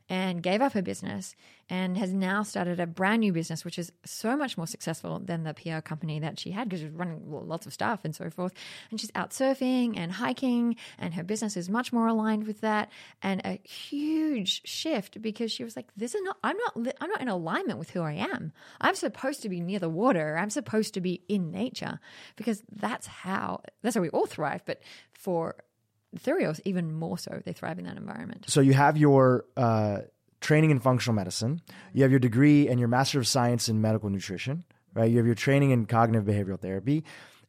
and gave up her business and has now started a brand new business, which is so much more successful than the PR company that she had because she was running lots of stuff and so forth. And she's out surfing and hiking, and her business is much more aligned with that. And a huge shift because she was like, "This is not. I'm not. I'm not in alignment with who I am. I'm supposed to be near the water. I'm supposed to be in nature because that's how. That's how we all thrive. But for Ethereals, even more so, they thrive in that environment. So you have your uh, training in functional medicine, you have your degree and your master of science in medical nutrition, right? You have your training in cognitive behavioral therapy,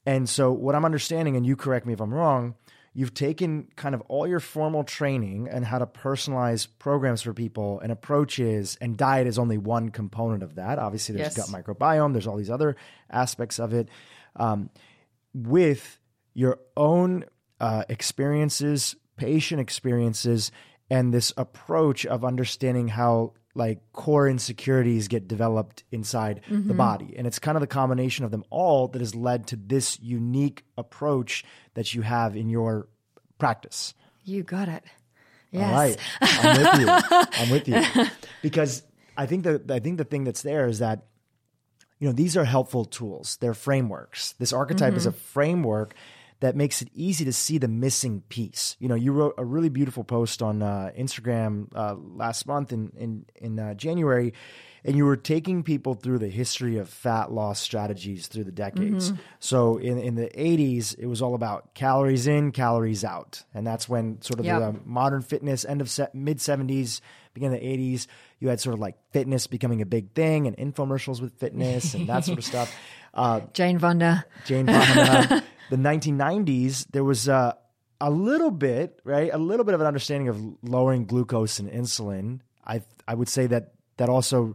and so what I'm understanding, and you correct me if I'm wrong, you've taken kind of all your formal training and how to personalize programs for people and approaches, and diet is only one component of that. Obviously, there's yes. gut microbiome, there's all these other aspects of it. Um, with your own uh, experiences, patient experiences, and this approach of understanding how like core insecurities get developed inside mm-hmm. the body. And it's kind of the combination of them all that has led to this unique approach that you have in your practice. You got it. Yes. All right. I'm with you. I'm with you. Because I think that I think the thing that's there is that you know, these are helpful tools. They're frameworks. This archetype mm-hmm. is a framework that makes it easy to see the missing piece. You know, you wrote a really beautiful post on uh, Instagram uh, last month in in, in uh, January, and you were taking people through the history of fat loss strategies through the decades. Mm-hmm. So in in the 80s, it was all about calories in, calories out, and that's when sort of yep. the uh, modern fitness end of se- mid 70s, beginning of the 80s. You had sort of like fitness becoming a big thing and infomercials with fitness and that sort of stuff. Uh, Jane Fonda. Jane Fonda. the 1990s, there was uh, a little bit, right, a little bit of an understanding of lowering glucose and insulin. I I would say that that also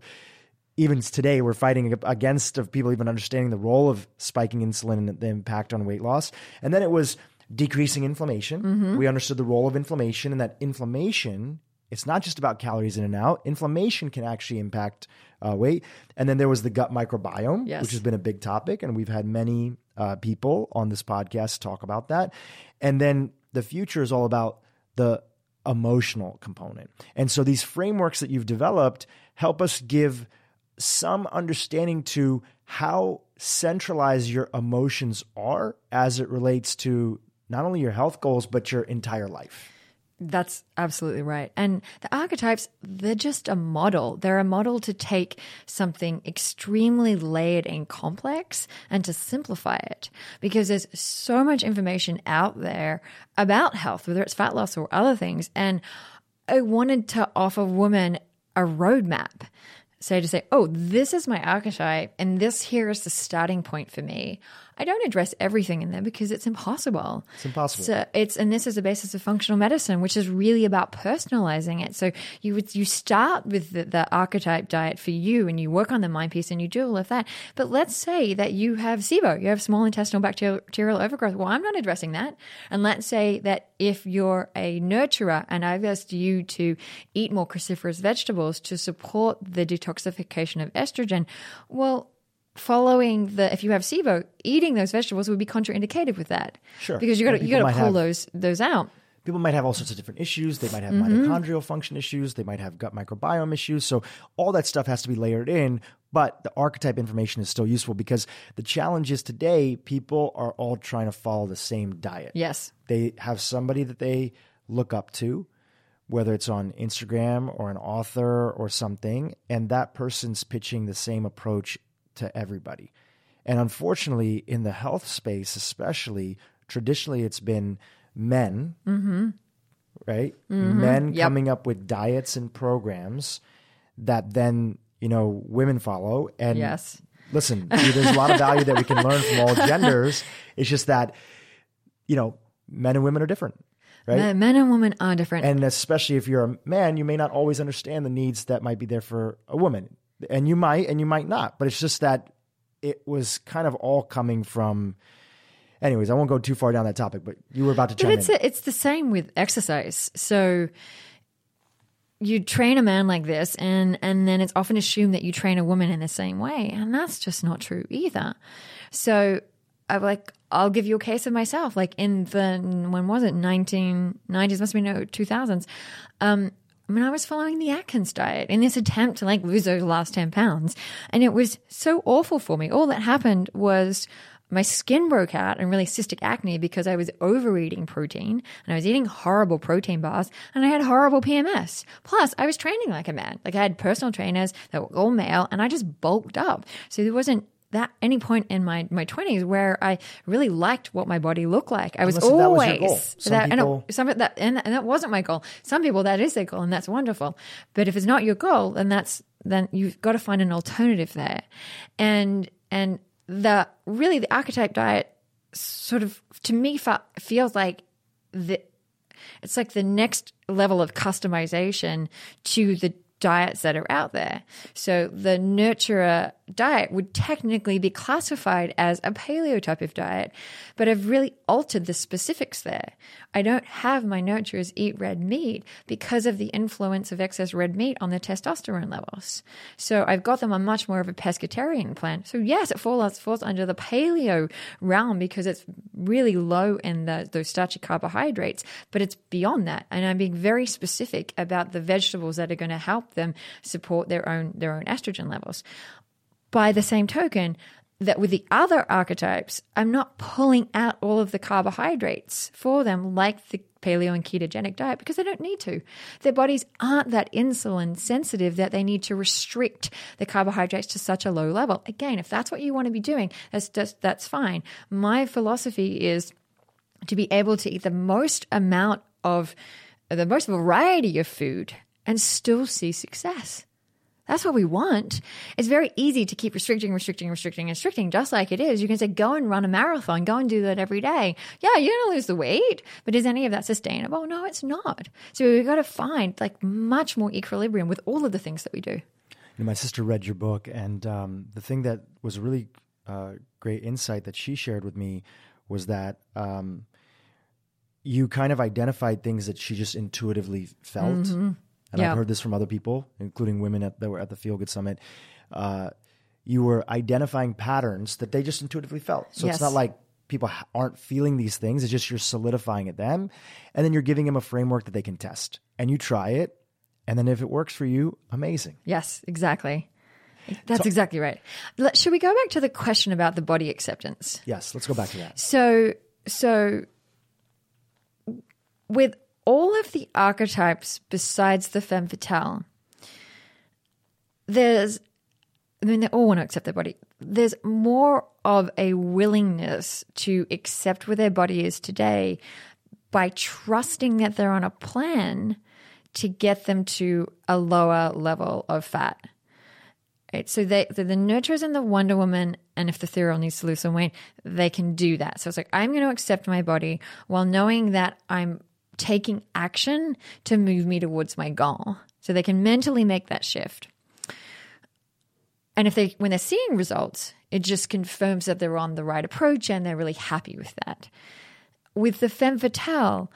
even today we're fighting against of people even understanding the role of spiking insulin and the impact on weight loss. And then it was decreasing inflammation. We understood the role of inflammation and that inflammation, it's not just about calories in and out. Inflammation can actually impact uh, weight. And then there was the gut microbiome, Yes. which has been a big topic. And we've had many uh, people on this podcast talk about that. And then the future is all about the emotional component. And so these frameworks that you've developed help us give some understanding to how centralized your emotions are as it relates to not only your health goals, but your entire life. That's absolutely right. And the archetypes, they're just a model. They're a model to take something extremely layered and complex and to simplify it because there's so much information out there about health, whether it's fat loss or other things. And I wanted to offer women a roadmap. So to say, oh, this is my archetype and this here is the starting point for me. I don't address everything in there because it's impossible. It's impossible. So it's and this is the basis of functional medicine, which is really about personalizing it. So you would you start with the, the archetype diet for you, and you work on the mind piece, and you do all of that. But let's say that you have SIBO, you have small intestinal bacterial bacterial overgrowth. Well, I'm not addressing that. And let's say that if you're a nurturer, and I've asked you to eat more cruciferous vegetables to support the detoxification of estrogen, well following the if you have SIBO, eating those vegetables would be contraindicated with that. Sure. Because you got to you got to pull have- those those out. People might have all sorts of different issues. They might have Mm-hmm. mitochondrial function issues. They might have gut microbiome issues. So all that stuff has to be layered in. But the archetype information is still useful because the challenge is today people are all trying to follow the same diet. Yes. They have somebody that they look up to, whether it's on Instagram or an author or something, and that person's pitching the same approach to everybody. And unfortunately, in the health space, especially, traditionally it's been men, mm-hmm. right? Mm-hmm. Men Yep. coming up with diets and programs that then, you know, women follow. And Yes. listen, there's a lot of value that we can learn from all genders. It's just that, you know, men and women are different, right? Men, men and women are different. And especially if you're a man, you may not always understand the needs that might be there for a woman. And you might, and you might not. But it's just that it was kind of all coming from. Anyways, I won't go too far down that topic, but you were about to but it's a, it's the same with exercise. So you train a man like this and and then it's often assumed that you train a woman in the same way and that's just not true either so i like i'll give you a case of myself like in the when was it 1990s must be no 2000s um I mean, I was following the Atkins diet in this attempt to like lose those last 10 pounds. And it was so awful for me. All that happened was my skin broke out and really cystic acne because I was overeating protein and I was eating horrible protein bars and I had horrible PMS. Plus, I was training like a man. Like I had personal trainers that were all male and I just bulked up. So there wasn't that any point in my my 20s where I really liked what my body looked like. I was that was always your goal. Some that, and, it, some that and, and that wasn't my goal. Some people that is their goal and that's wonderful. But if it's not your goal, then that's then you've got to find an alternative there. And and the really the archetype diet sort of to me feels like the it's like the next level of customization to the diets that are out there. So the nurturer diet would technically be classified as a paleo type of diet, but I've really altered the specifics there. I don't have my nurturers eat red meat because of the influence of excess red meat on the testosterone levels. So I've got them on much more of a pescatarian plan. So yes, it falls falls under the paleo realm because it's really low in the, those starchy carbohydrates, but it's beyond that. And I'm being very specific about the vegetables that are going to help them support their own their own estrogen levels. By the same token, that with the other archetypes, I'm not pulling out all of the carbohydrates for them like the paleo and ketogenic diet because they don't need to. Their bodies aren't that insulin sensitive that they need to restrict the carbohydrates to such a low level. Again, if that's what you want to be doing, that's just, that's fine. My philosophy is to be able to eat the most amount of the most variety of food and still see success. That's what we want. It's very easy to keep restricting, restricting, restricting, restricting, just like it is. You can say, go and run a marathon, go and do that every day. Yeah, you're going to lose the weight, but is any of that sustainable? No, it's not. So we've got to find like much more equilibrium with all of the things that we do. You know, my sister read your book, and um, the thing that was really uh, great insight that she shared with me was that um, you kind of identified things that she just intuitively felt. Mm-hmm. And Yeah. I've heard this from other people, including women at, that were at the Feel Good Summit. Uh, you were identifying patterns that they just intuitively felt. So Yes. it's not like people aren't feeling these things. It's just you're solidifying it them, and then you're giving them a framework that they can test. And you try it, and then if it works for you, amazing. Yes, exactly. That's exactly right. Let- Should we go back to the question about the body acceptance? Yes, let's go back to that. So, so with all of the archetypes besides the femme fatale, there's, I mean, they all want to accept their body. There's more of a willingness to accept where their body is today by trusting that they're on a plan to get them to a lower level of fat. Right, so they, the, the nurturers and the Wonder Woman, and if the Ethereal needs to lose some weight, they can do that. So it's like I'm going to accept my body while knowing that I'm taking action to move me towards my goal. So they can mentally make that shift. And if they, when they're seeing results, it just confirms that they're on the right approach and they're really happy with that. With the femme fatale,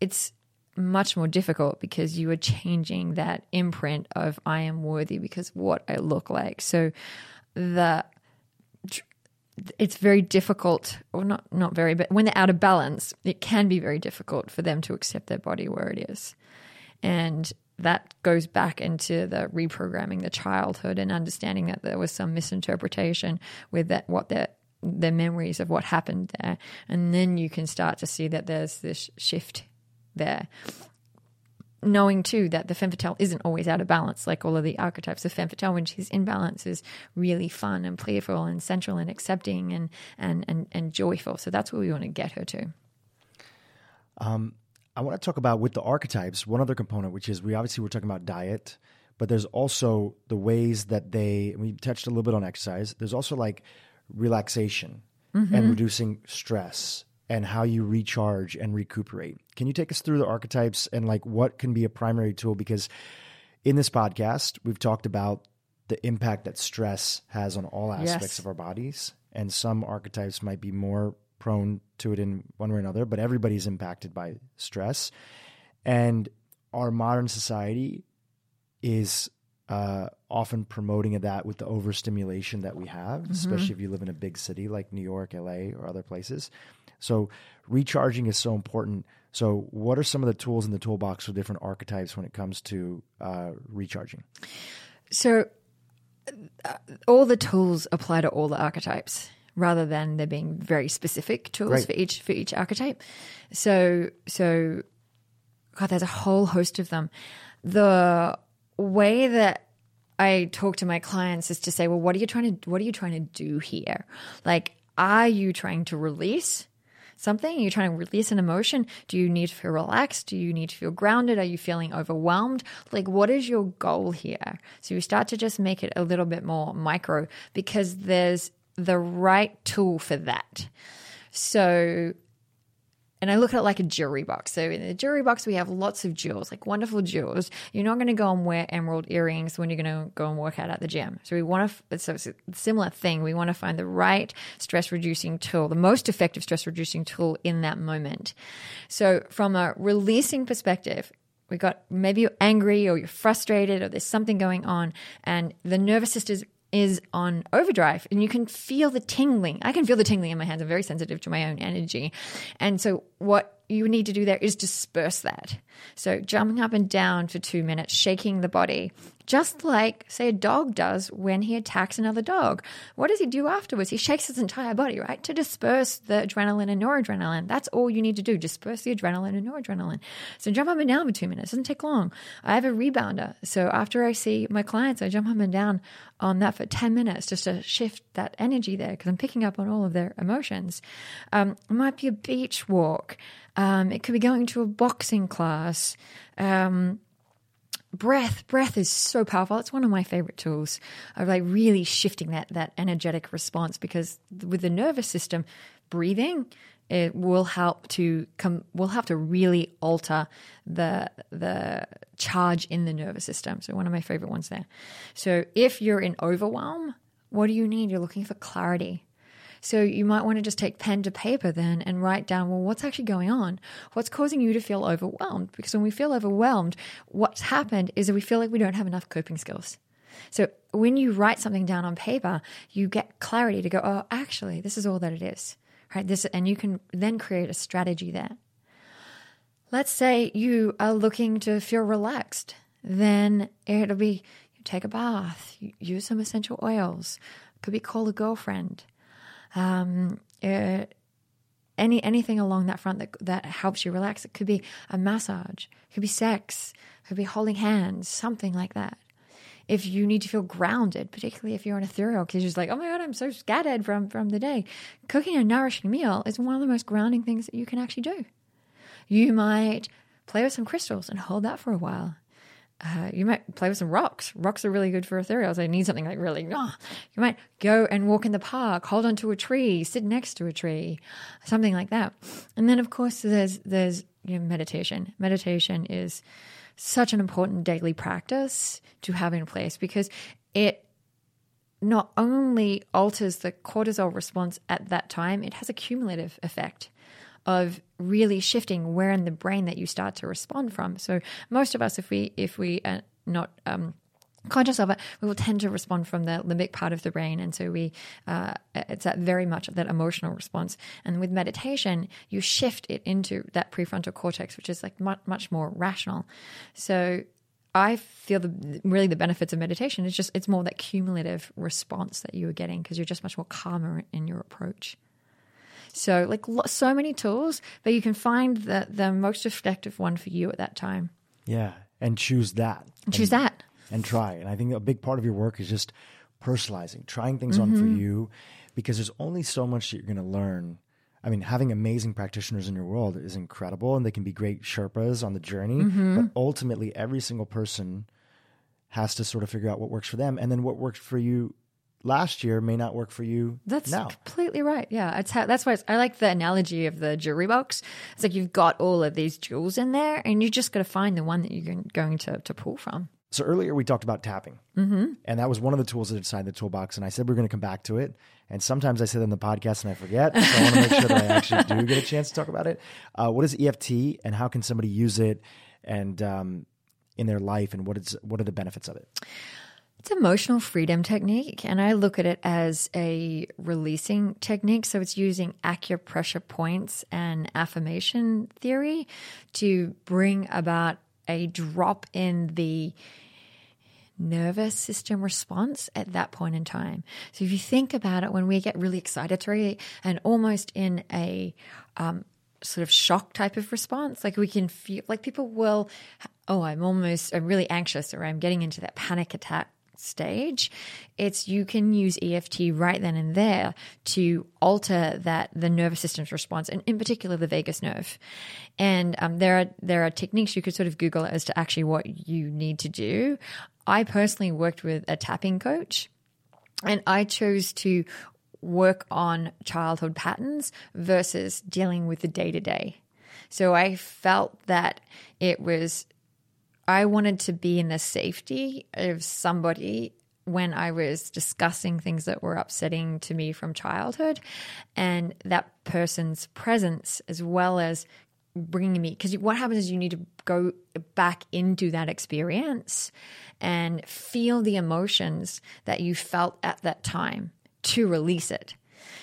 it's much more difficult because you are changing that imprint of I am worthy because what I look like. So the it's very difficult or not not very but when they're out of balance it can be very difficult for them to accept their body where it is. And that goes back into the reprogramming the childhood and understanding that there was some misinterpretation with that what their their memories of what happened there. And then you can start to see that there's this shift there knowing too that the femme fatale isn't always out of balance like all of the archetypes of femme fatale when she's in balance is really fun and playful and central and accepting and and and, and joyful so that's where we want to get her to um, I want to talk about with the archetypes one other component, which is we obviously we're talking about diet, but there's also the ways that they. We touched a little bit on exercise. There's also like relaxation mm-hmm. and reducing stress and how you recharge and recuperate. Can you take us through the archetypes and like what can be a primary tool? Because in this podcast, we've talked about the impact that stress has on all aspects Yes. of our bodies, and some archetypes might be more prone to it in one way or another, but everybody's impacted by stress. And our modern society is uh, often promoting that with the overstimulation that we have, especially if you live in a big city like New York, LA, or other places. So, recharging is so important. So, what are some of the tools in the toolbox for different archetypes when it comes to uh, recharging? so uh, all the tools apply to all the archetypes rather than there being very specific tools Right. for each for each archetype so so god there's a whole host of them the way that I talk to my clients is to say, well, what are you trying to what are you trying to do here? Like, are you trying to release something? Are you trying to release an emotion? Do you need to feel relaxed? Do you need to feel grounded? Are you feeling overwhelmed? Like, what is your goal here? So you start to just make it a little bit more micro because there's the right tool for that. So and I look at it like a jewelry box. So in the jewelry box, we have lots of jewels, like wonderful jewels. You're not going to go and wear emerald earrings when you're going to go and work out at the gym. So we want to, so it's a similar thing. We want to find the right stress reducing tool, the most effective stress reducing tool in that moment. So from a releasing perspective, we got maybe you're angry or you're frustrated or there's something going on and the nervous system is on overdrive and you can feel the tingling. I can feel the tingling in my hands. I'm very sensitive to my own energy. And so what you need to do there is disperse that. So jumping up and down for two minutes, shaking the body, just like, say, a dog does when he attacks another dog. What does he do afterwards? He shakes his entire body, right? To disperse the adrenaline and noradrenaline. That's all you need to do. Disperse the adrenaline and noradrenaline. So jump up and down for two minutes. doesn't take long. I have a rebounder. So after I see my clients, I jump up and down on that for 10 minutes just to shift that energy there because I'm picking up on all of their emotions. Um, it might be a beach walk. Um, it could be going to a boxing class. Um, breath breath is so powerful. It's one of my favorite tools of like really shifting that that energetic response because with the nervous system breathing it will help to come We'll have to really alter the the charge in the nervous system. So one of my favorite ones there. So if you're in overwhelm what do you need? You're looking for clarity so you might want to just take pen to paper then and write down, well, what's actually going on? What's causing you to feel overwhelmed? Because when we feel overwhelmed, what's happened is that we feel like we don't have enough coping skills. So when you write something down on paper, you get clarity to go, oh, actually, this is all that it is. Right? This and you can then create a strategy there. Let's say you are looking to feel relaxed, then it'll be take a bath, use some essential oils, could be call a girlfriend, um, uh, any anything along that front that that helps you relax. It could be a massage, it could be sex, it could be holding hands, something like that. If you need to feel grounded, particularly if you're on a ethereal, because you're just like, oh my god, I'm so scattered from from the day. Cooking a nourishing meal is one of the most grounding things that you can actually do. You might play with some crystals and hold that for a while uh, you might play with some rocks. Rocks are really good for ethereal. So you need something like really, oh, you might go and walk in the park, hold onto a tree, sit next to a tree, something like that. And then, of course, there's, there's you know, meditation. Meditation is such an important daily practice to have in place because it not only alters the cortisol response at that time, it has a cumulative effect of really shifting where in the brain that you start to respond from. So most of us, if we if we are not um, conscious of it, we will tend to respond from the limbic part of the brain, and so we uh, it's that very much that emotional response. And with meditation, you shift it into that prefrontal cortex, which is like much much more rational. So I feel the really the benefits of meditation is just it's more that cumulative response that you are getting because you're just much more calmer in your approach. So, like so many tools, but you can find the the most effective one for you at that time. Yeah, and choose that. And choose and, that. And try. And I think a big part of your work is just personalizing, trying things mm-hmm. on for mm-hmm. you, because there's only so much that you're going to learn. I mean, having amazing practitioners in your world is incredible, and they can be great Sherpas on the journey. Mm-hmm. But ultimately, every single person has to sort of figure out what works for them, and then what works for you last year may not work for you that's now. completely right. Yeah it's how, that's why i like the analogy of the jewelry box. It's like you've got all of these jewels in there and you just got to find the one that you're going to, to pull from. So earlier we talked about tapping. Mm-hmm. and that was one of the tools that inside the toolbox and i said we are going to come back to it. And sometimes i say that in the podcast and i forget. So i want to make sure that i actually do get a chance to talk about it. Uh, what is eft and how can somebody use it and um, in their life and what is what are the benefits of it it's emotional freedom technique, and I look at it as a releasing technique. So it's using acupressure points and affirmation theory to bring about a drop in the nervous system response at that point in time. So if you think about it, when we get really excitatory and almost in a um, sort of shock type of response, like we can feel like people will, oh, I'm almost, I'm really anxious or I'm getting into that panic attack stage, it's you can use EFT right then and there to alter that the nervous system's response, and in particular the vagus nerve. And um, there are there are techniques you could sort of Google as to actually what you need to do. I personally worked with a tapping coach, and I chose to work on childhood patterns versus dealing with the day to day. So I felt that it was I wanted to be in the safety of somebody when I was discussing things that were upsetting to me from childhood and that person's presence as well as bringing me because what happens is you need to go back into that experience and feel the emotions that you felt at that time to release it.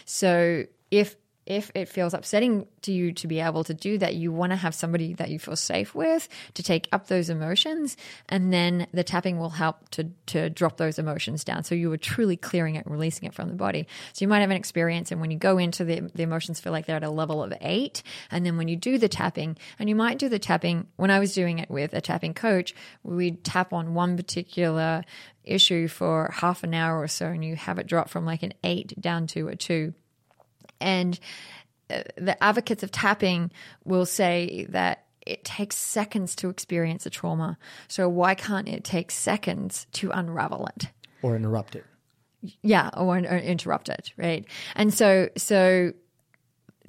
So if if it feels upsetting to you to be able to do that, you want to have somebody that you feel safe with to take up those emotions. And then the tapping will help to, to drop those emotions down. So you are truly clearing it, releasing it from the body. So you might have an experience, and when you go into the, the emotions feel like they're at a level of eight. And then when you do the tapping, and you might do the tapping, when I was doing it with a tapping coach, we'd tap on one particular issue for half an hour or so, and you have it drop from like an eight down to a two and uh, the advocates of tapping will say that it takes seconds to experience a trauma. So why can't it take seconds to unravel it? Or interrupt it. Yeah, or, or interrupt it, right? And so, so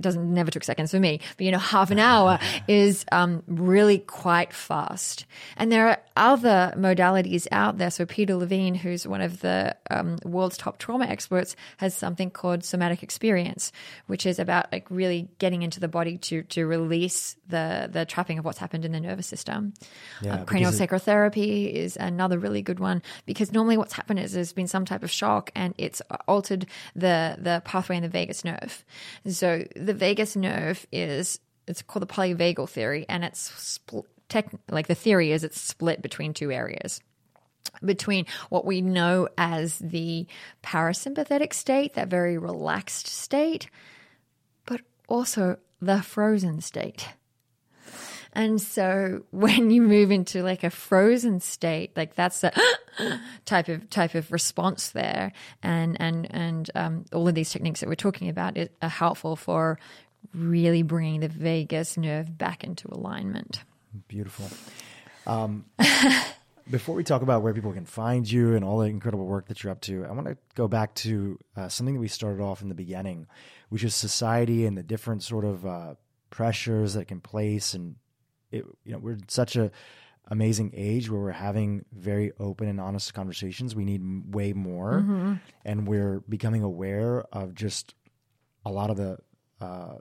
doesn't never took seconds for me, but you know, half an hour is um, really quite fast. And there are other modalities out there. So Peter Levine, who's one of the um, world's top trauma experts, has something called somatic experience, which is about like really getting into the body to to release the the trapping of what's happened in the nervous system. Yeah, um, craniosacral therapy is another really good one because normally what's happened is there's been some type of shock and it's altered the the pathway in the vagus nerve. So the vagus nerve is it's called the polyvagal theory, and it's split, tech, like the theory is it's split between two areas. Between what we know as the parasympathetic state, that very relaxed state, but also the frozen state. And so when you move into like a frozen state, like that's the type of type of response there, and and and um, all of these techniques that we're talking about are helpful for really bringing the vagus nerve back into alignment. Beautiful. Um, before we talk about where people can find you and all the incredible work that you're up to, I want to go back to uh, something that we started off in the beginning, which is society and the different sort of uh, pressures that can place and it, you know, we're in such a amazing age where we're having very open and honest conversations. We need way more, mm-hmm. and we're becoming aware of just a lot of the uh,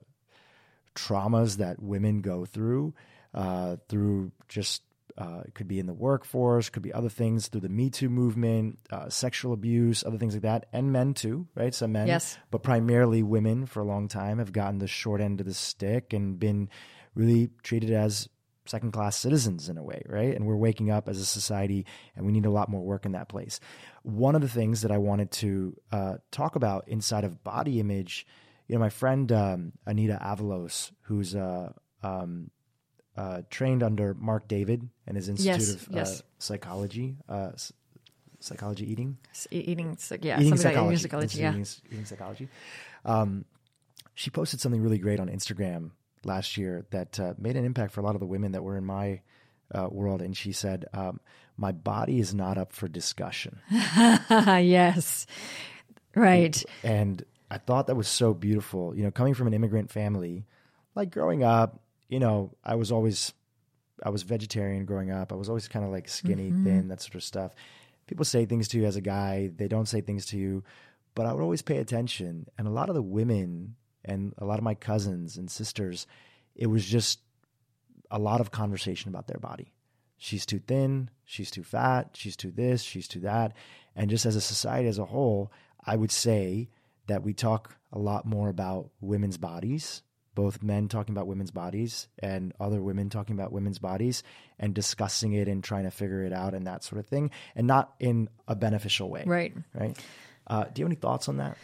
traumas that women go through uh, through just. Uh, it could be in the workforce, could be other things through the Me Too movement, uh, sexual abuse, other things like that, and men too, right? Some men, yes, but primarily women for a long time have gotten the short end of the stick and been really treated as second class citizens in a way, right? And we're waking up as a society and we need a lot more work in that place. One of the things that I wanted to uh, talk about inside of body image, you know, my friend um, Anita Avalos, who's uh, um, uh, trained under Marc David and his Institute yes, of yes. Uh, Psychology, uh, psychology eating, eating, yeah, eating psychology, eating psychology, yeah. Eating, eating psychology. Um, she posted something really great on Instagram last year that uh, made an impact for a lot of the women that were in my uh, world. And she said, um, My body is not up for discussion. yes. Right. And I thought that was so beautiful. You know, coming from an immigrant family, like growing up, you know, I was always, I was vegetarian growing up. I was always kind of like skinny, mm-hmm. thin, that sort of stuff. People say things to you as a guy, they don't say things to you, but I would always pay attention. And a lot of the women and a lot of my cousins and sisters, it was just a lot of conversation about their body. She's too thin, she's too fat, she's too this, she's too that. And just as a society as a whole, I would say that we talk a lot more about women's bodies, both men talking about women's bodies and other women talking about women's bodies and discussing it and trying to figure it out and that sort of thing, and not in a beneficial way. Right. Right. Uh, do you have any thoughts on that?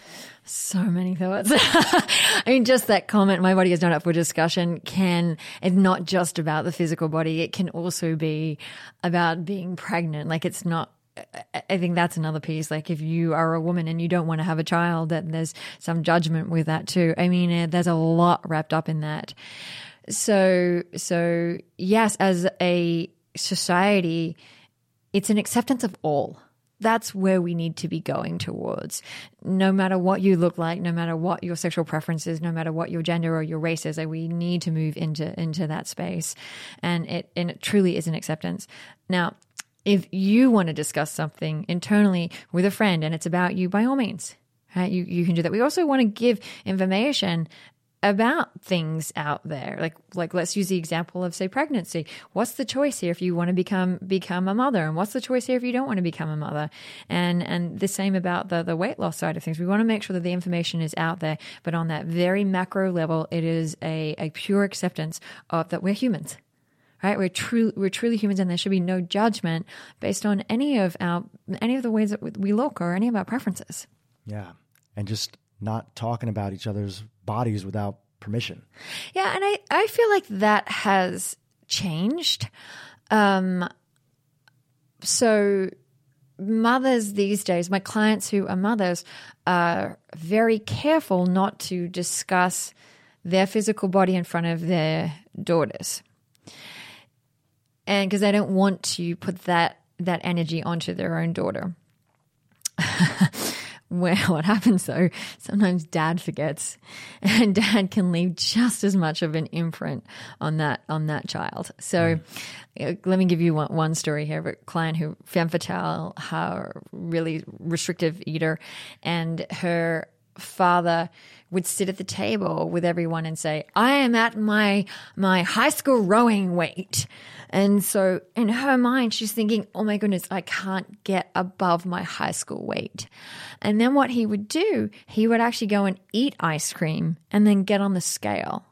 So many thoughts. I mean, just that comment, my body is not up for discussion, can, it's not just about the physical body. It can also be about being pregnant. Like, it's not I think that's another piece. Like if you are a woman and you don't want to have a child, that there's some judgment with that too. I mean, eh, there's a lot wrapped up in that. So, so yes, as a society, it's an acceptance of all that's where we need to be going towards. No matter what you look like, no matter what your sexual preferences, no matter what your gender or your race is, we need to move into into that space, and it and it truly is an acceptance. Now, if you want to discuss something internally with a friend and it's about you, by all means, Right? You you can do that. We also want to give information about things out there. Like like let's use the example of say pregnancy. What's the choice here if you want to become become a mother and what's the choice here if you don't want to become a mother? And and the same about the the weight loss side of things. We want to make sure that the information is out there, but on that very macro level it is a a pure acceptance of that we're humans. Right? We're true we're truly humans and there should be no judgment based on any of our any of the ways that we look or any of our preferences. Yeah. And just not talking about each other's bodies without permission. Yeah, and I, I feel like that has changed. Um, so mothers these days, my clients who are mothers, are very careful not to discuss their physical body in front of their daughters. and because they don't want to put that that energy onto their own daughter. Well, what happens though, sometimes dad forgets and dad can leave just as much of an imprint on that, on that child. So mm. let me give you one, one story here of a client who, femme fatale, her really restrictive eater and her father would sit at the table with everyone and say, I am at my, my high school rowing weight. And so in her mind, she's thinking, oh my goodness, I can't get above my high school weight. And then what he would do, he would actually go and eat ice cream and then get on the scale.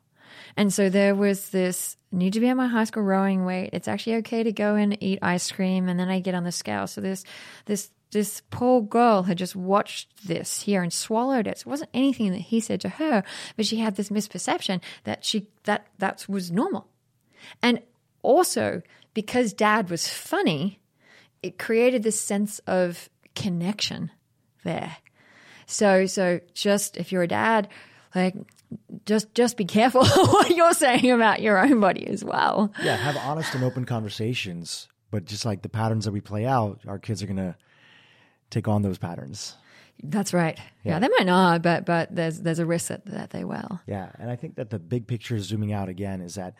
And so there was this need to be at my high school rowing weight. It's actually okay to go and eat ice cream and then I get on the scale. So this this this poor girl had just watched this here and swallowed it. So it wasn't anything that he said to her, but she had this misperception that she that that was normal. And also, because dad was funny, it created this sense of connection there. So, so just if you're a dad, like just just be careful what you're saying about your own body as well. Yeah, have honest and open conversations. But just like the patterns that we play out, our kids are gonna take on those patterns. That's right. Yeah. yeah, they might not, but but there's there's a risk that, that they will. Yeah, and I think that the big picture, zooming out again, is that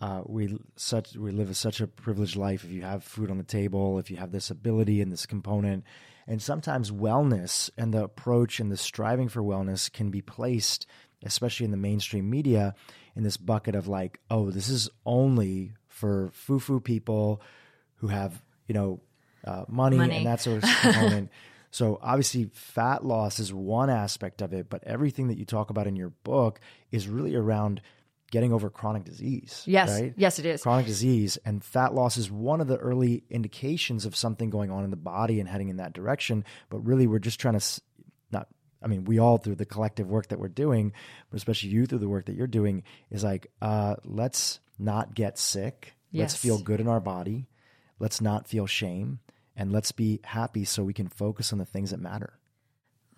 uh, we such we live such a privileged life. If you have food on the table, if you have this ability and this component, and sometimes wellness and the approach and the striving for wellness can be placed, especially in the mainstream media, in this bucket of like, oh, this is only for foo foo people who have you know uh, money, money, and that sort of component. So obviously, fat loss is one aspect of it, but everything that you talk about in your book is really around getting over chronic disease. Yes. Right? Yes, it is. Chronic disease and fat loss is one of the early indications of something going on in the body and heading in that direction. But really, we're just trying to not, I mean, we all through the collective work that we're doing, but especially you through the work that you're doing, is like, uh, let's not get sick. Yes. Let's feel good in our body. Let's not feel shame. And let's be happy so we can focus on the things that matter.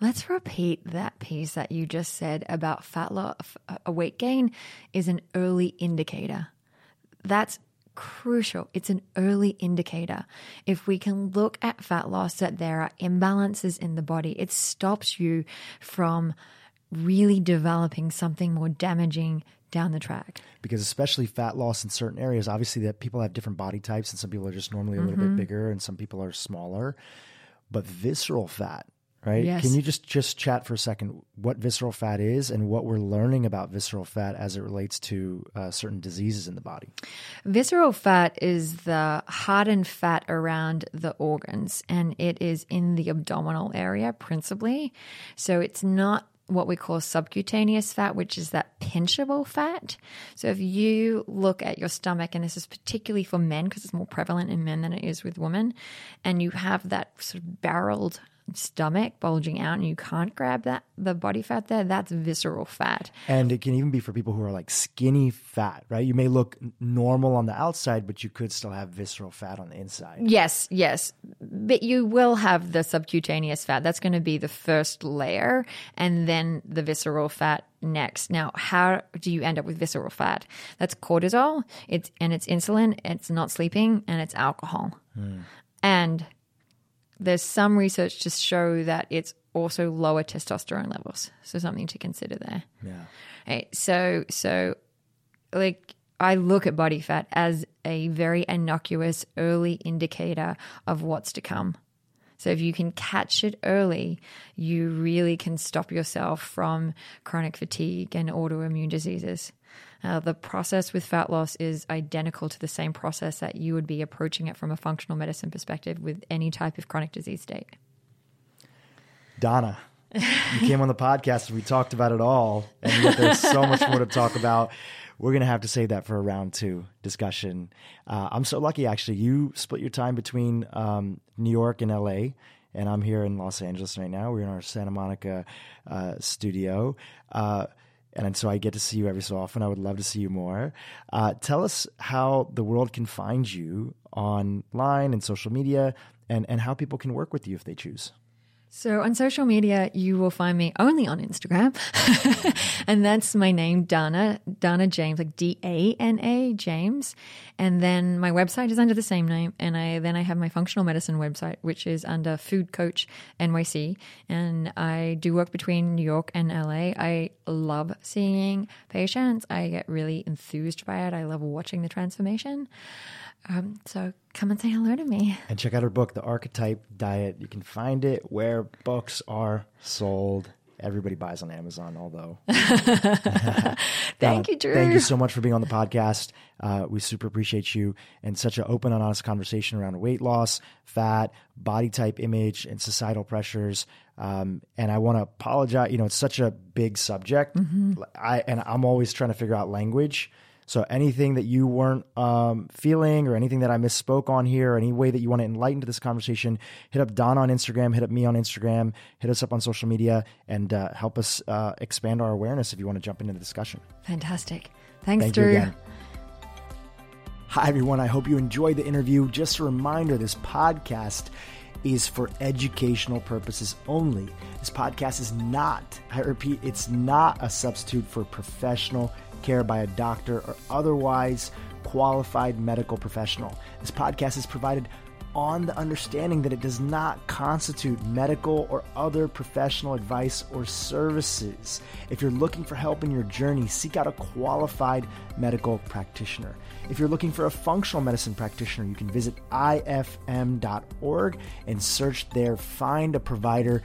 Let's repeat that piece that you just said about fat loss. Uh, a weight gain is an early indicator. That's crucial. It's an early indicator. If we can look at fat loss that there are imbalances in the body, it stops you from really developing something more damaging down the track. Because especially fat loss in certain areas, obviously that people have different body types and some people are just normally a little mm-hmm. bit bigger and some people are smaller. But visceral fat right? Yes. Can you just just chat for a second what visceral fat is and what we're learning about visceral fat as it relates to uh, certain diseases in the body? Visceral fat is the hardened fat around the organs, and it is in the abdominal area principally. So it's not what we call subcutaneous fat, which is that pinchable fat. So if you look at your stomach, and this is particularly for men because it's more prevalent in men than it is with women, and you have that sort of barreled stomach bulging out and you can't grab that the body fat there that's visceral fat and it can even be for people who are like skinny fat right you may look normal on the outside but you could still have visceral fat on the inside yes yes but you will have the subcutaneous fat that's going to be the first layer and then the visceral fat next. Now, how do you end up with visceral fat? That's cortisol, it's and it's insulin, it's not sleeping, and it's alcohol. Mm. And there's some research to show that it's also lower testosterone levels. So something to consider there. Yeah. Right. So so like I look at body fat as a very innocuous early indicator of what's to come. So if you can catch it early, you really can stop yourself from chronic fatigue and autoimmune diseases. Uh, the process with fat loss is identical to the same process that you would be approaching it from a functional medicine perspective with any type of chronic disease state. Dana, you came on the podcast and we talked about it all, and yet there's so much more to talk about. We're going to have to save that for a round two discussion. Uh, I'm so lucky, actually. You split your time between um, New York and LA, and I'm here in Los Angeles right now. We're in our Santa Monica uh, studio. Uh, and so I get to see you every so often. I would love to see you more. Uh, tell us how the world can find you online and social media, and and how people can work with you if they choose. So on social media, you will find me only on Instagram. and that's my name, Dana, Dana James, like D A N A James. And then my website is under the same name. And I then I have my functional medicine website, which is under Food Coach NYC. And I do work between New York and LA. I love seeing patients. I get really enthused by it. I love watching the transformation. Um, so come and say hello to me. And check out her book, The Archetype Diet. You can find it where books are sold. Everybody buys on Amazon, although. thank you, Dhru. Thank you so much for being on the podcast. Uh, we super appreciate you and such an open and honest conversation around weight loss, fat, body type, image, and societal pressures. Um, and I want to apologize. You know, it's such a big subject. Mm-hmm. I and I'm always trying to figure out language. So anything that you weren't um, feeling or anything that I misspoke on here, or any way that you want to enlighten to this conversation, hit up Don on Instagram, hit up me on Instagram, hit us up on social media, and uh, help us uh, expand our awareness if you want to jump into the discussion. Fantastic. Thanks, Thank Dhru. Hi, everyone. I hope you enjoyed the interview. Just a reminder this podcast is for educational purposes only. This podcast is not, I repeat, it's not a substitute for professional care by a doctor or otherwise qualified medical professional. This podcast is provided on the understanding that it does not constitute medical or other professional advice or services. If you're looking for help in your journey, seek out a qualified medical practitioner. If you're looking for a functional medicine practitioner, you can visit ifm.org and search there, find a provider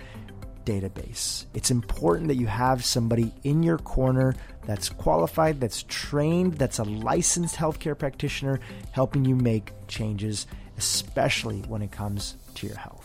database. It's important that you have somebody in your corner that's qualified, that's trained, that's a licensed healthcare practitioner helping you make changes, especially when it comes to your health.